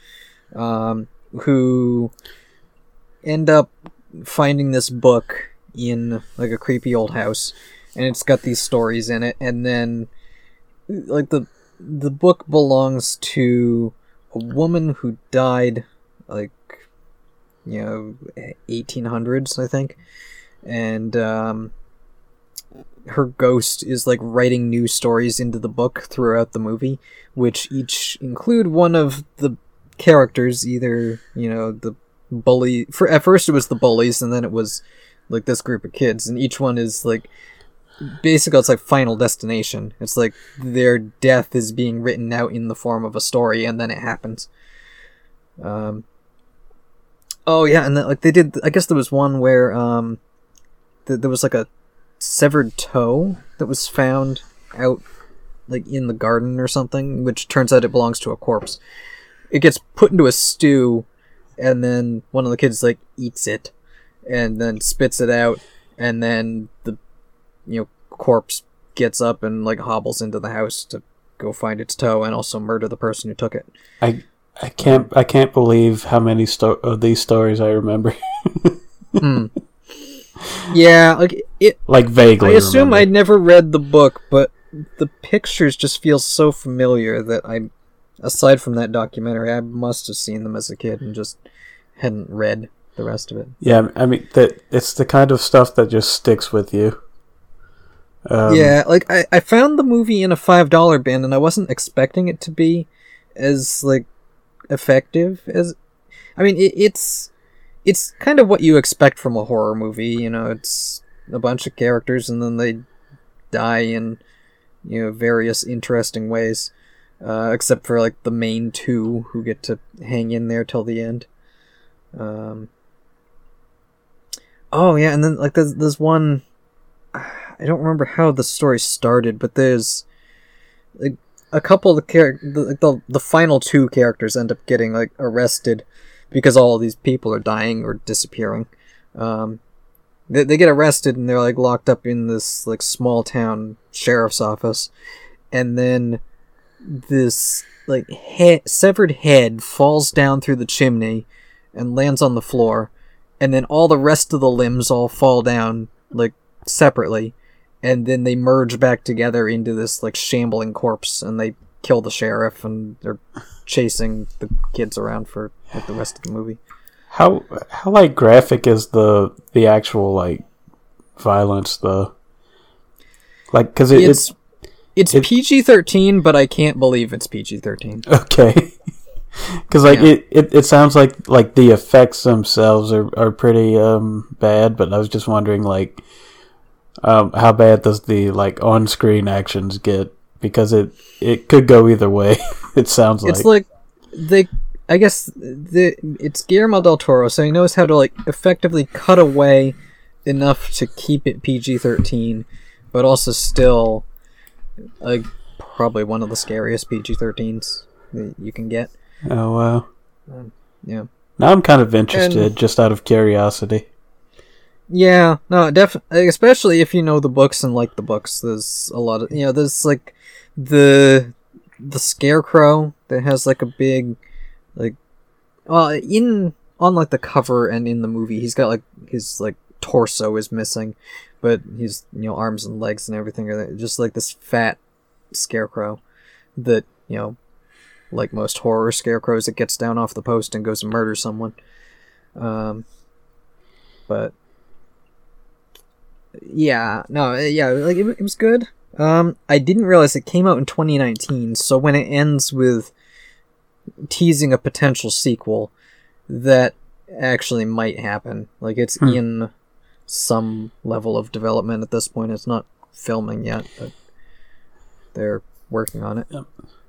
um, who end up finding this book in like a creepy old house and it's got these stories in it and then like the the book belongs to a woman who died like you know 1800s i think and um her ghost is like writing new stories into the book throughout the movie which each include one of the characters either you know the bully for at first it was the bullies and then it was like this group of kids and each one is like basically it's like final destination. It's like their death is being written out in the form of a story and then it happens. Um oh yeah and then like they did i guess there was one where um th- there was like a severed toe that was found out like in the garden or something which turns out it belongs to a corpse it gets put into a stew and then one of the kids like eats it and then spits it out and then the you know corpse gets up and like hobbles into the house to go find its toe and also murder the person who took it I I can't I can't believe how many sto- of these stories I remember. hmm. Yeah like it like vaguely. i assume remember. i'd never read the book but the pictures just feel so familiar that i aside from that documentary i must have seen them as a kid and just hadn't read the rest of it Yeah, I mean that it's the kind of stuff that just sticks with you. Um, yeah, like I, I found the movie in a five dollar bin and I wasn't expecting it to be as like effective as I mean it, it's it's kind of what you expect from a horror movie, you know, it's a bunch of characters and then they die in you know various interesting ways. Uh, except for like the main two who get to hang in there till the end. Um Oh yeah, and then like there's there's one I don't remember how the story started, but there's like a couple of the char- the, the the final two characters end up getting like arrested because all these people are dying or disappearing. Um, they they get arrested and they're like locked up in this like small town sheriff's office, and then this like he- severed head falls down through the chimney and lands on the floor, and then all the rest of the limbs all fall down like separately. And then they merge back together into this like shambling corpse and they kill the sheriff and they're chasing the kids around for like the rest of the movie How how like graphic is the the actual like violence though? Like because it, it's it's it's pg-13 but i can't believe it's pg-13 okay. Because like Yeah. it, it, it sounds like like the effects themselves are, are pretty um bad, but I was just wondering like um how bad does the like on screen actions get? Because it it could go either way. it sounds like, it's like they i guess the it's guillermo del toro so he knows how to like effectively cut away enough to keep it pg-13 but also still like probably one of the scariest pg-13s that you can get oh wow. Um, yeah Now I'm kind of interested, And- just out of curiosity. Yeah, no, definitely. Especially if you know the books and like the books. There's a lot of you know. There's like the the scarecrow that has like a big like well in on like the cover and in the movie he's got like his like torso is missing, but he's you know arms and legs and everything are there. just like this fat scarecrow that you know like most horror scarecrows, it gets down off the post and goes and murders someone. Um, but yeah, no, yeah, like it, it was good. Um, I didn't realize it came out in 2019, so when it ends with teasing a potential sequel, that actually might happen. Like it's Hmm. in some level of development at this point. It's not filming yet, but they're working on it.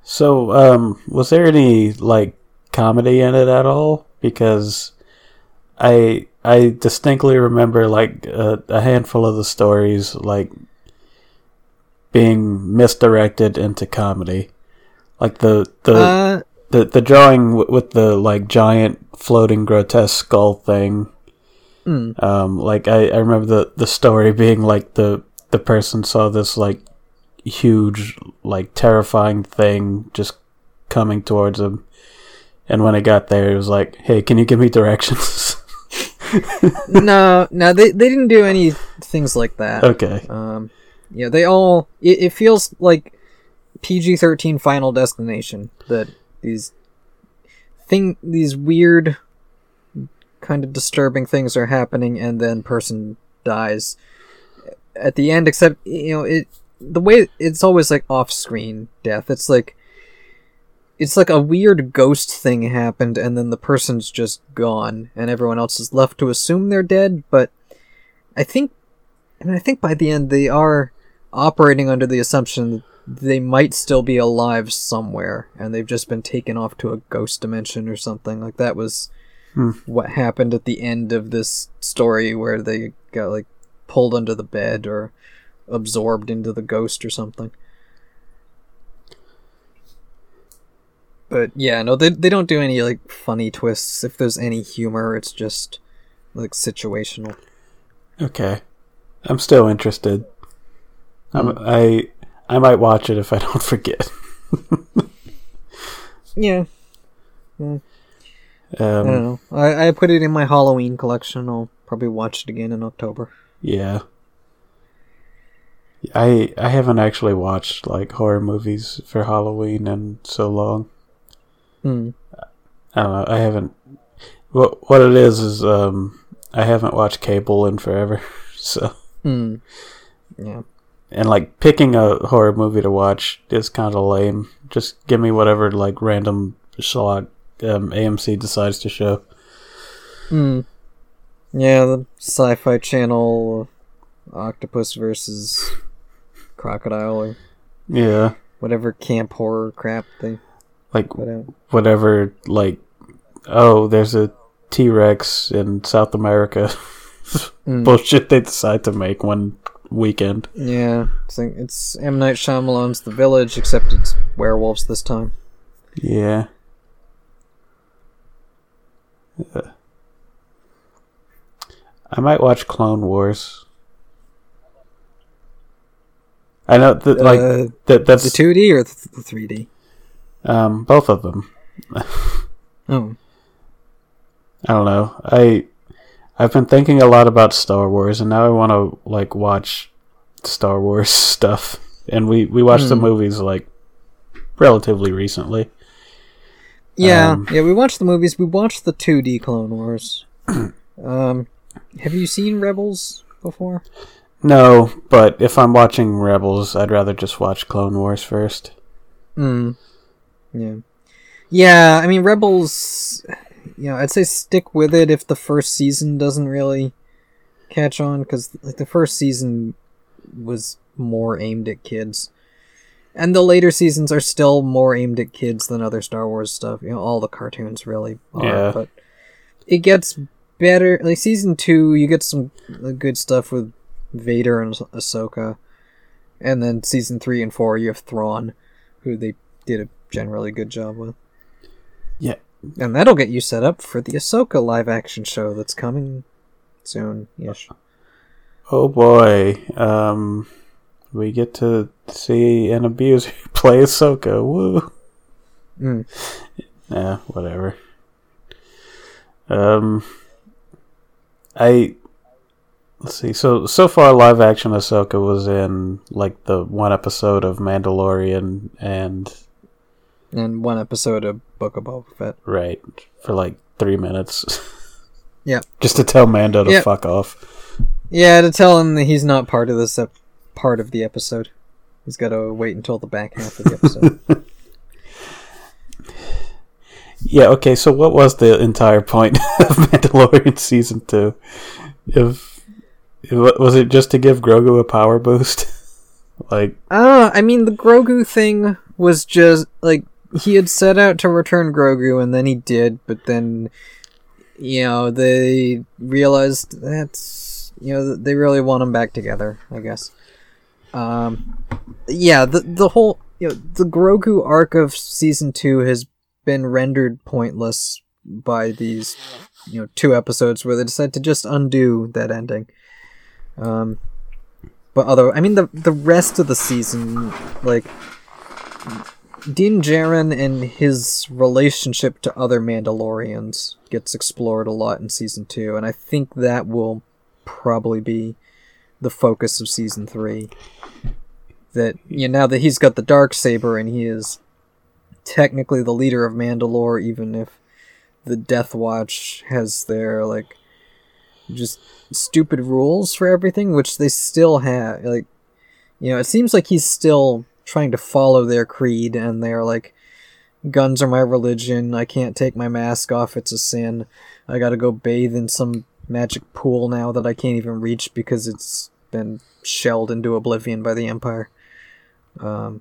So, um, was there any like comedy in it at all? Because I I distinctly remember like a, a handful of the stories like being misdirected into comedy, like the the Uh, the, the drawing w- with the like giant floating grotesque skull thing. mm, Um, like I, I remember the the story being like the the person saw this like huge like terrifying thing just coming towards him, and when it got there, it was like, "Hey, can you give me directions?" no, no, they they didn't do any things like that. okay, Um, yeah, they all. It, it feels like PG thirteen Final Destination. That these thing, these weird, kind of disturbing things are happening, and then person dies at the end. Except you know it. The way it's always like off screen death. It's like. It's like a weird ghost thing happened, and then the person's just gone, and everyone else is left to assume they're dead. But I think mean, I think by the end they are operating under the assumption that they might still be alive somewhere, and they've just been taken off to a ghost dimension or something. Like that was Hmm. what happened at the end of this story, where they got like pulled under the bed or absorbed into the ghost or something. But yeah, no, they they don't do any like funny twists. If there's any humor, it's just like situational. okay, I'm still interested. I'm. I I might watch it if I don't forget. Yeah, I don't Um, know. I, I put it in my Halloween collection. I'll probably watch it again in October. Yeah. I I haven't actually watched like horror movies for Halloween in so long. Hmm. I don't know. I haven't. What what it is is um I haven't watched cable in forever. So Hmm. Yeah. And like picking a horror movie to watch is kind of lame. Just give me whatever like random slot um, AMC decides to show. Hmm. Yeah, the Sci-Fi Channel, Octopus versus Crocodile, or Yeah, whatever camp horror crap they like whatever like oh there's a T-Rex in South America. Hmm. bullshit they decide to make one weekend. Yeah, it's, like, it's M Night Shyamalan's The Village, except it's werewolves this time. Yeah. Uh, I might watch Clone Wars. I know that like uh, that that's the 2D or the 3D? um both of them. Oh, I don't know. I I've been thinking a lot about Star Wars and now I want to like watch Star Wars stuff. And we we watched the Hmm. movies like relatively recently. Yeah, Um, yeah, we watched the movies. We watched the 2D Clone Wars. um, have you seen Rebels before? No, but if I'm watching Rebels, I'd rather just watch Clone Wars first. Hmm. Yeah. Yeah, I mean, Rebels, you know, I'd say stick with it if the first season doesn't really catch on, because, like, the first season was more aimed at kids. And the later seasons are still more aimed at kids than other Star Wars stuff. You know, all the cartoons really are. Yeah. But it gets better. Like, season two, you get some uh, good stuff with Vader and Ah- Ahsoka. And then season three and four, you have Thrawn, who they did a generally good job with. And that'll get you set up for the Ahsoka live action show that's coming soon. Yes. Oh boy, um, we get to see an abuser play Ahsoka. Woo! Mm. Yeah, whatever. Um, I let's see. So so far, live action Ahsoka was in like the one episode of Mandalorian and and one episode of Book of Boba Fett. Right. For like three minutes. Yeah. Just to tell Mando to Yep. fuck off. Yeah, to tell him that he's not part of this ep- part of the episode. He's got to wait until the back half of the episode. Yeah, okay, so what was the entire point of Mandalorian season two? If, if was it just to give Grogu a power boost? like Ah, I mean, the Grogu thing was just like he had set out to return Grogu, and then he did, but then you know they realized that's you know they really want him back together. I guess. Um, yeah, the the whole you know the Grogu arc of season two has been rendered pointless by these you know two episodes where they decide to just undo that ending. Um, but although I mean the the rest of the season, like Din Djarin and his relationship to other Mandalorians gets explored a lot in season two, and I think that will probably be the focus of season three. That you know, now that he's got the dark saber and he is technically the leader of Mandalore, even if the Death Watch has their like just stupid rules for everything, which they still have. Like, you know, it seems like he's still trying to follow their creed, and they're like, guns are my religion. I can't take my mask off. It's a sin. I gotta go bathe in some magic pool now that I can't even reach because it's been shelled into oblivion by the Empire. Um,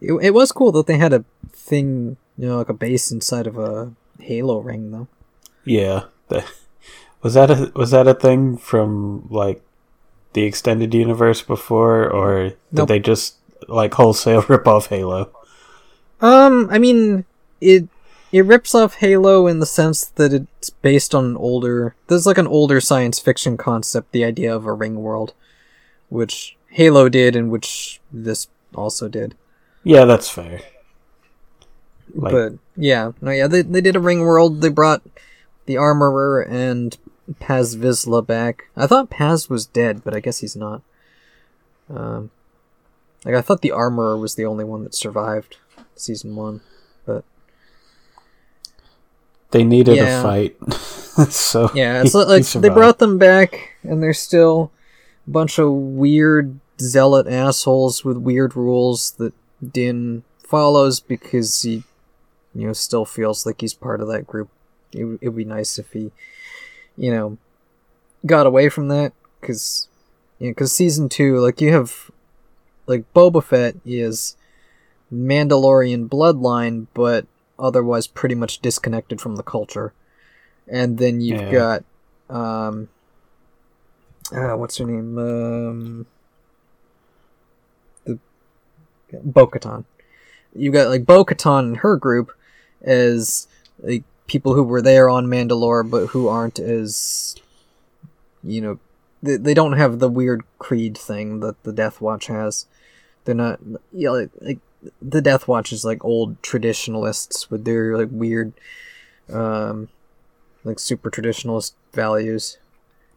it, it was cool that they had a thing, you know, like a base inside of a Halo ring, though. Yeah. The, was that a was that a thing from like the extended universe before or did Nope. they just like wholesale rip off Halo? Um, I mean, it it rips off Halo in the sense that it's based on an older. There's like an older science fiction concept, the idea of a ring world, which Halo did, and which this also did. Yeah, that's fair. Like but yeah, no, yeah, they they did a ring world. They brought the armorer and Paz Vizsla back. I thought Paz was dead, but I guess he's not. Um, like I thought the armorer was the only one that survived season one, but they needed Yeah. a fight. so yeah, it's he- like he they brought them back, and they're still a bunch of weird zealot assholes with weird rules that Din follows because he, you know, still feels like he's part of that group. It it'd be nice if he, you know, got away from that because, you know, because season two, like you have, like Boba Fett is Mandalorian bloodline, but otherwise pretty much disconnected from the culture. And then you've Yeah. got, um, uh, what's her name? Um, the Bo-Katan. You got like Bo-Katan and her group as like people who were there on Mandalore, but who aren't as, you know, they, they don't have the weird creed thing that the Death Watch has. They're not, yeah, like, like the Death Watch is like old traditionalists with their like weird, um, like super traditionalist values,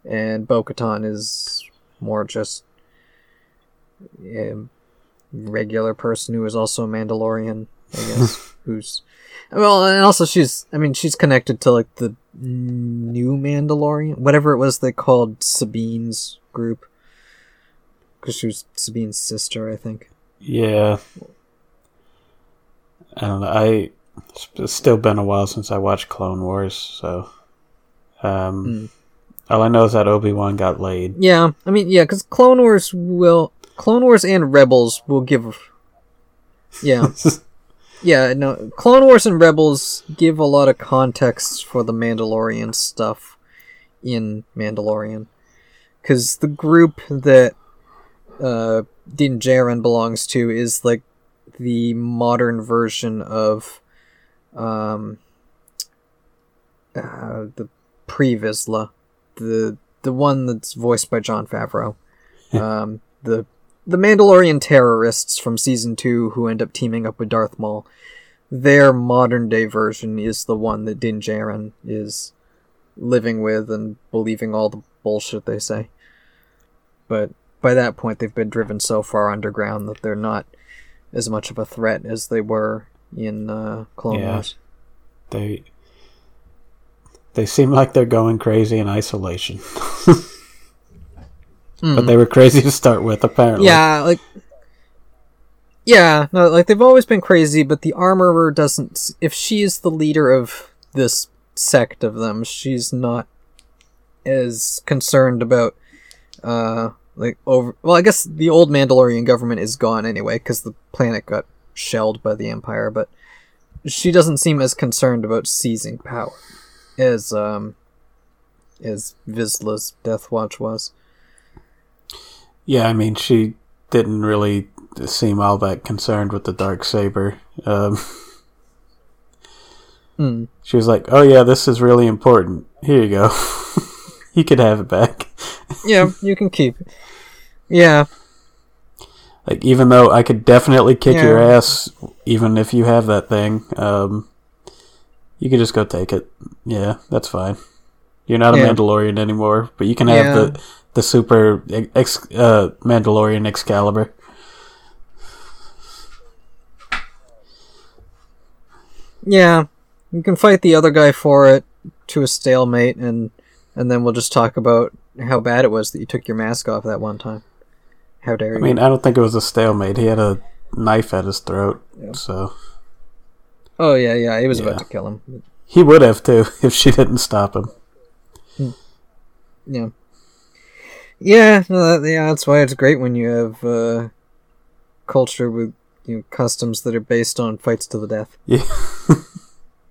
and Bo-Katan is more just a regular person who is also a Mandalorian, I guess, who's well, and also she's, I mean, she's connected to like the new Mandalorian, whatever it was they called Sabine's group, because she was Sabine's sister, I think. Yeah. I don't know. I it's still been a while since I watched Clone Wars, so um Mm. all I know is that Obi-Wan got laid. Yeah, I mean, yeah, because Clone Wars will, Clone Wars and Rebels will give, yeah, yeah, no, Clone Wars and Rebels give a lot of context for the Mandalorian stuff in Mandalorian, because the group that uh, Din Djarin belongs to is like the modern version of um uh, the pre-Vizsla, the the one that's voiced by Jon Favreau, um, the the Mandalorian terrorists from season two who end up teaming up with Darth Maul. Their modern day version is the one that Din Djarin is living with and believing all the bullshit they say. But by that point, they've been driven so far underground that they're not as much of a threat as they were in uh, Clone Yeah. Wars. They they seem like they're going crazy in isolation, but they were crazy to start with. Apparently, Yeah, like yeah, no, like they've always been crazy, but the armorer doesn't. If she's the leader of this sect of them, she's not as concerned about uh like over. Well, I guess the old Mandalorian government is gone anyway because the planet got shelled by the Empire, but she doesn't seem as concerned about seizing power as um as Vizsla's Death Watch was. Yeah, I mean, she didn't really seem all that concerned with the dark saber. Um, Hmm. she was like, "Oh yeah, this is really important. Here you go. you could have it back." Yeah, you can keep it. Yeah, Like, even though I could definitely kick your ass, even if you have that thing, um, you could just go take it. Yeah, that's fine. You're not a Yeah. Mandalorian anymore, but you can have Yeah. the the super ex, uh, Mandalorian Excalibur. Yeah, you can fight the other guy for it to a stalemate, and and then we'll just talk about how bad it was that you took your mask off that one time. How dare you? I mean, I don't think it was a stalemate. He had a knife at his throat, Yeah. so oh yeah, yeah, he was Yeah. about to kill him. he would have too if she didn't stop him. Yeah, yeah, no, that, yeah. That's why it's great when you have uh, culture with you know, customs that are based on fights to the death. Yeah,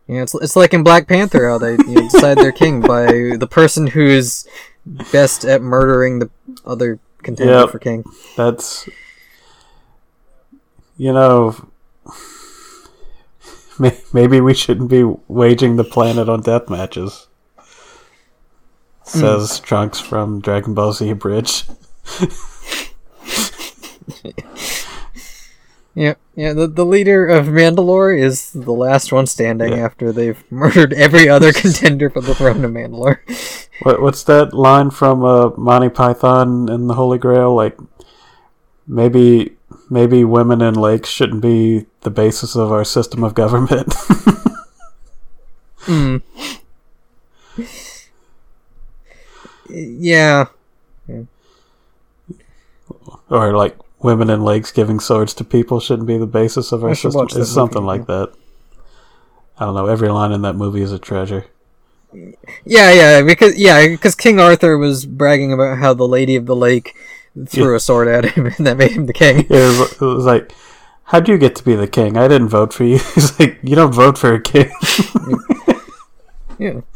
Yeah, it's it's like in Black Panther how they you know, decide their king by the person who's best at murdering the other contender Yep. for king. that's you know. Maybe we shouldn't be waging the planet on death matches. Says Trunks from Dragon Ball Z Abridged. Yeah, yeah. The, the leader of Mandalore is the last one standing Yeah. after they've murdered every other contender for the throne of Mandalore. What what's that line from uh, Monty Python and the Holy Grail? Like maybe maybe women in lakes shouldn't be the basis of our system of government. Hmm. Yeah, or like women in lakes giving swords to people shouldn't be the basis of our system. watch that It's something movie, like that. I don't know. Every line in that movie is a treasure. yeah, yeah. Because yeah, because King Arthur was bragging about how the Lady of the Lake threw Yeah. a sword at him, and that made him the king. It was, it was like, how do you get to be the king? I didn't vote for you. He's like, you don't vote for a king. Yeah.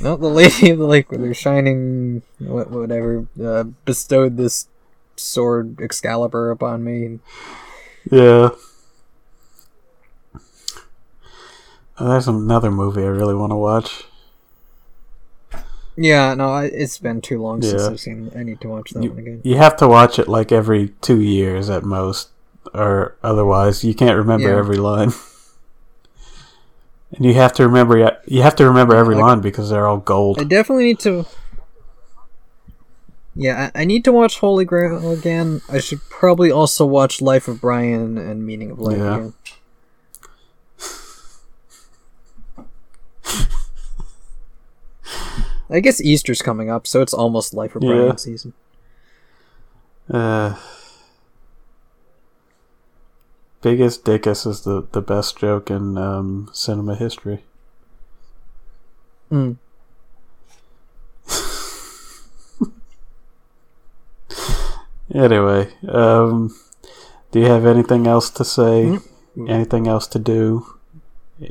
No, the Lady of the Lake with her shining whatever uh, bestowed this sword Excalibur upon me. Yeah. Oh, there's another movie I really want to watch. Yeah, no, I, it's been too long since I've seen. I need to watch that one again. You have to watch it like every two years at most, or otherwise you can't remember Yeah. every line. And you have to remember you have to remember every line because they're all gold. I definitely need to. Yeah, I, I need to watch Holy Grail again. I should probably also watch Life of Brian and Meaning of Life Yeah. again. I guess Easter's coming up, so it's almost Life of Yeah. Brian season. Uh, Biggus Dickus is the the best joke in um, cinema history. Mm. Anyway, um, do you have anything else to say? Mm-hmm. Anything else to do?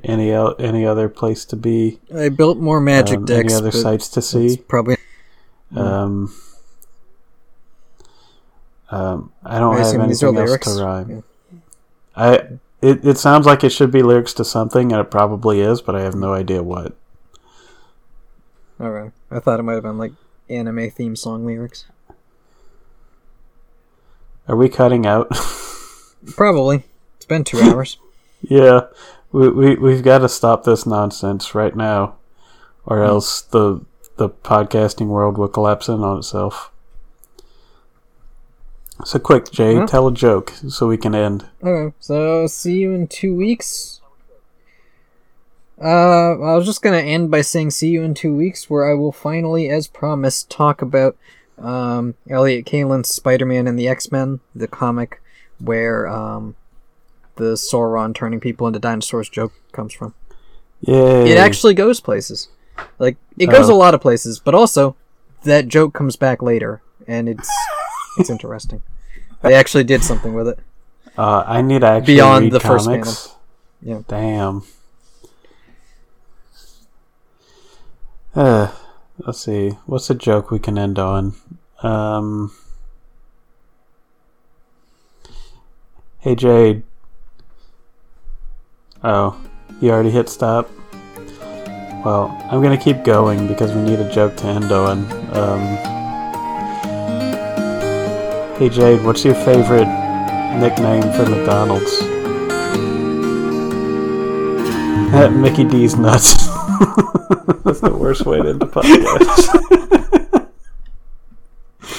Any el- any other place to be? I built more magic Um, decks. any other sites to see? Probably. Um, um, I don't I have anything else to rhyme. Yeah. I it, it sounds like it should be lyrics to something, and it probably is, but I have no idea what. Alright. I thought it might have been like anime theme song lyrics. Are we cutting out? Probably. It's been two hours. yeah, we we we've got to stop this nonsense right now, or Hmm. else the the podcasting world will collapse in on itself. So quick, Jay, Huh? tell a joke so we can end. Okay, so see you in two weeks. Uh, I was just gonna end by saying see you in two weeks, where I will finally, as promised, talk about um Elliott Kalan's Spider-Man and the X-Men, the comic where um the Sauron turning people into dinosaurs joke comes from. Yeah, It actually goes places. Like it goes Oh. a lot of places, but also that joke comes back later, and it's it's interesting. They actually did something with it. Uh, I need to actually Beyond the first comics. Yeah. Damn. Uh, let's see. What's a joke we can end on? Um. Hey Jade. Oh, you already hit stop. Well, I'm gonna keep going because we need a joke to end on. Um. Hey Jade, what's your favorite nickname for McDonald's? Mickey D's nuts. That's the worst way to end the podcast.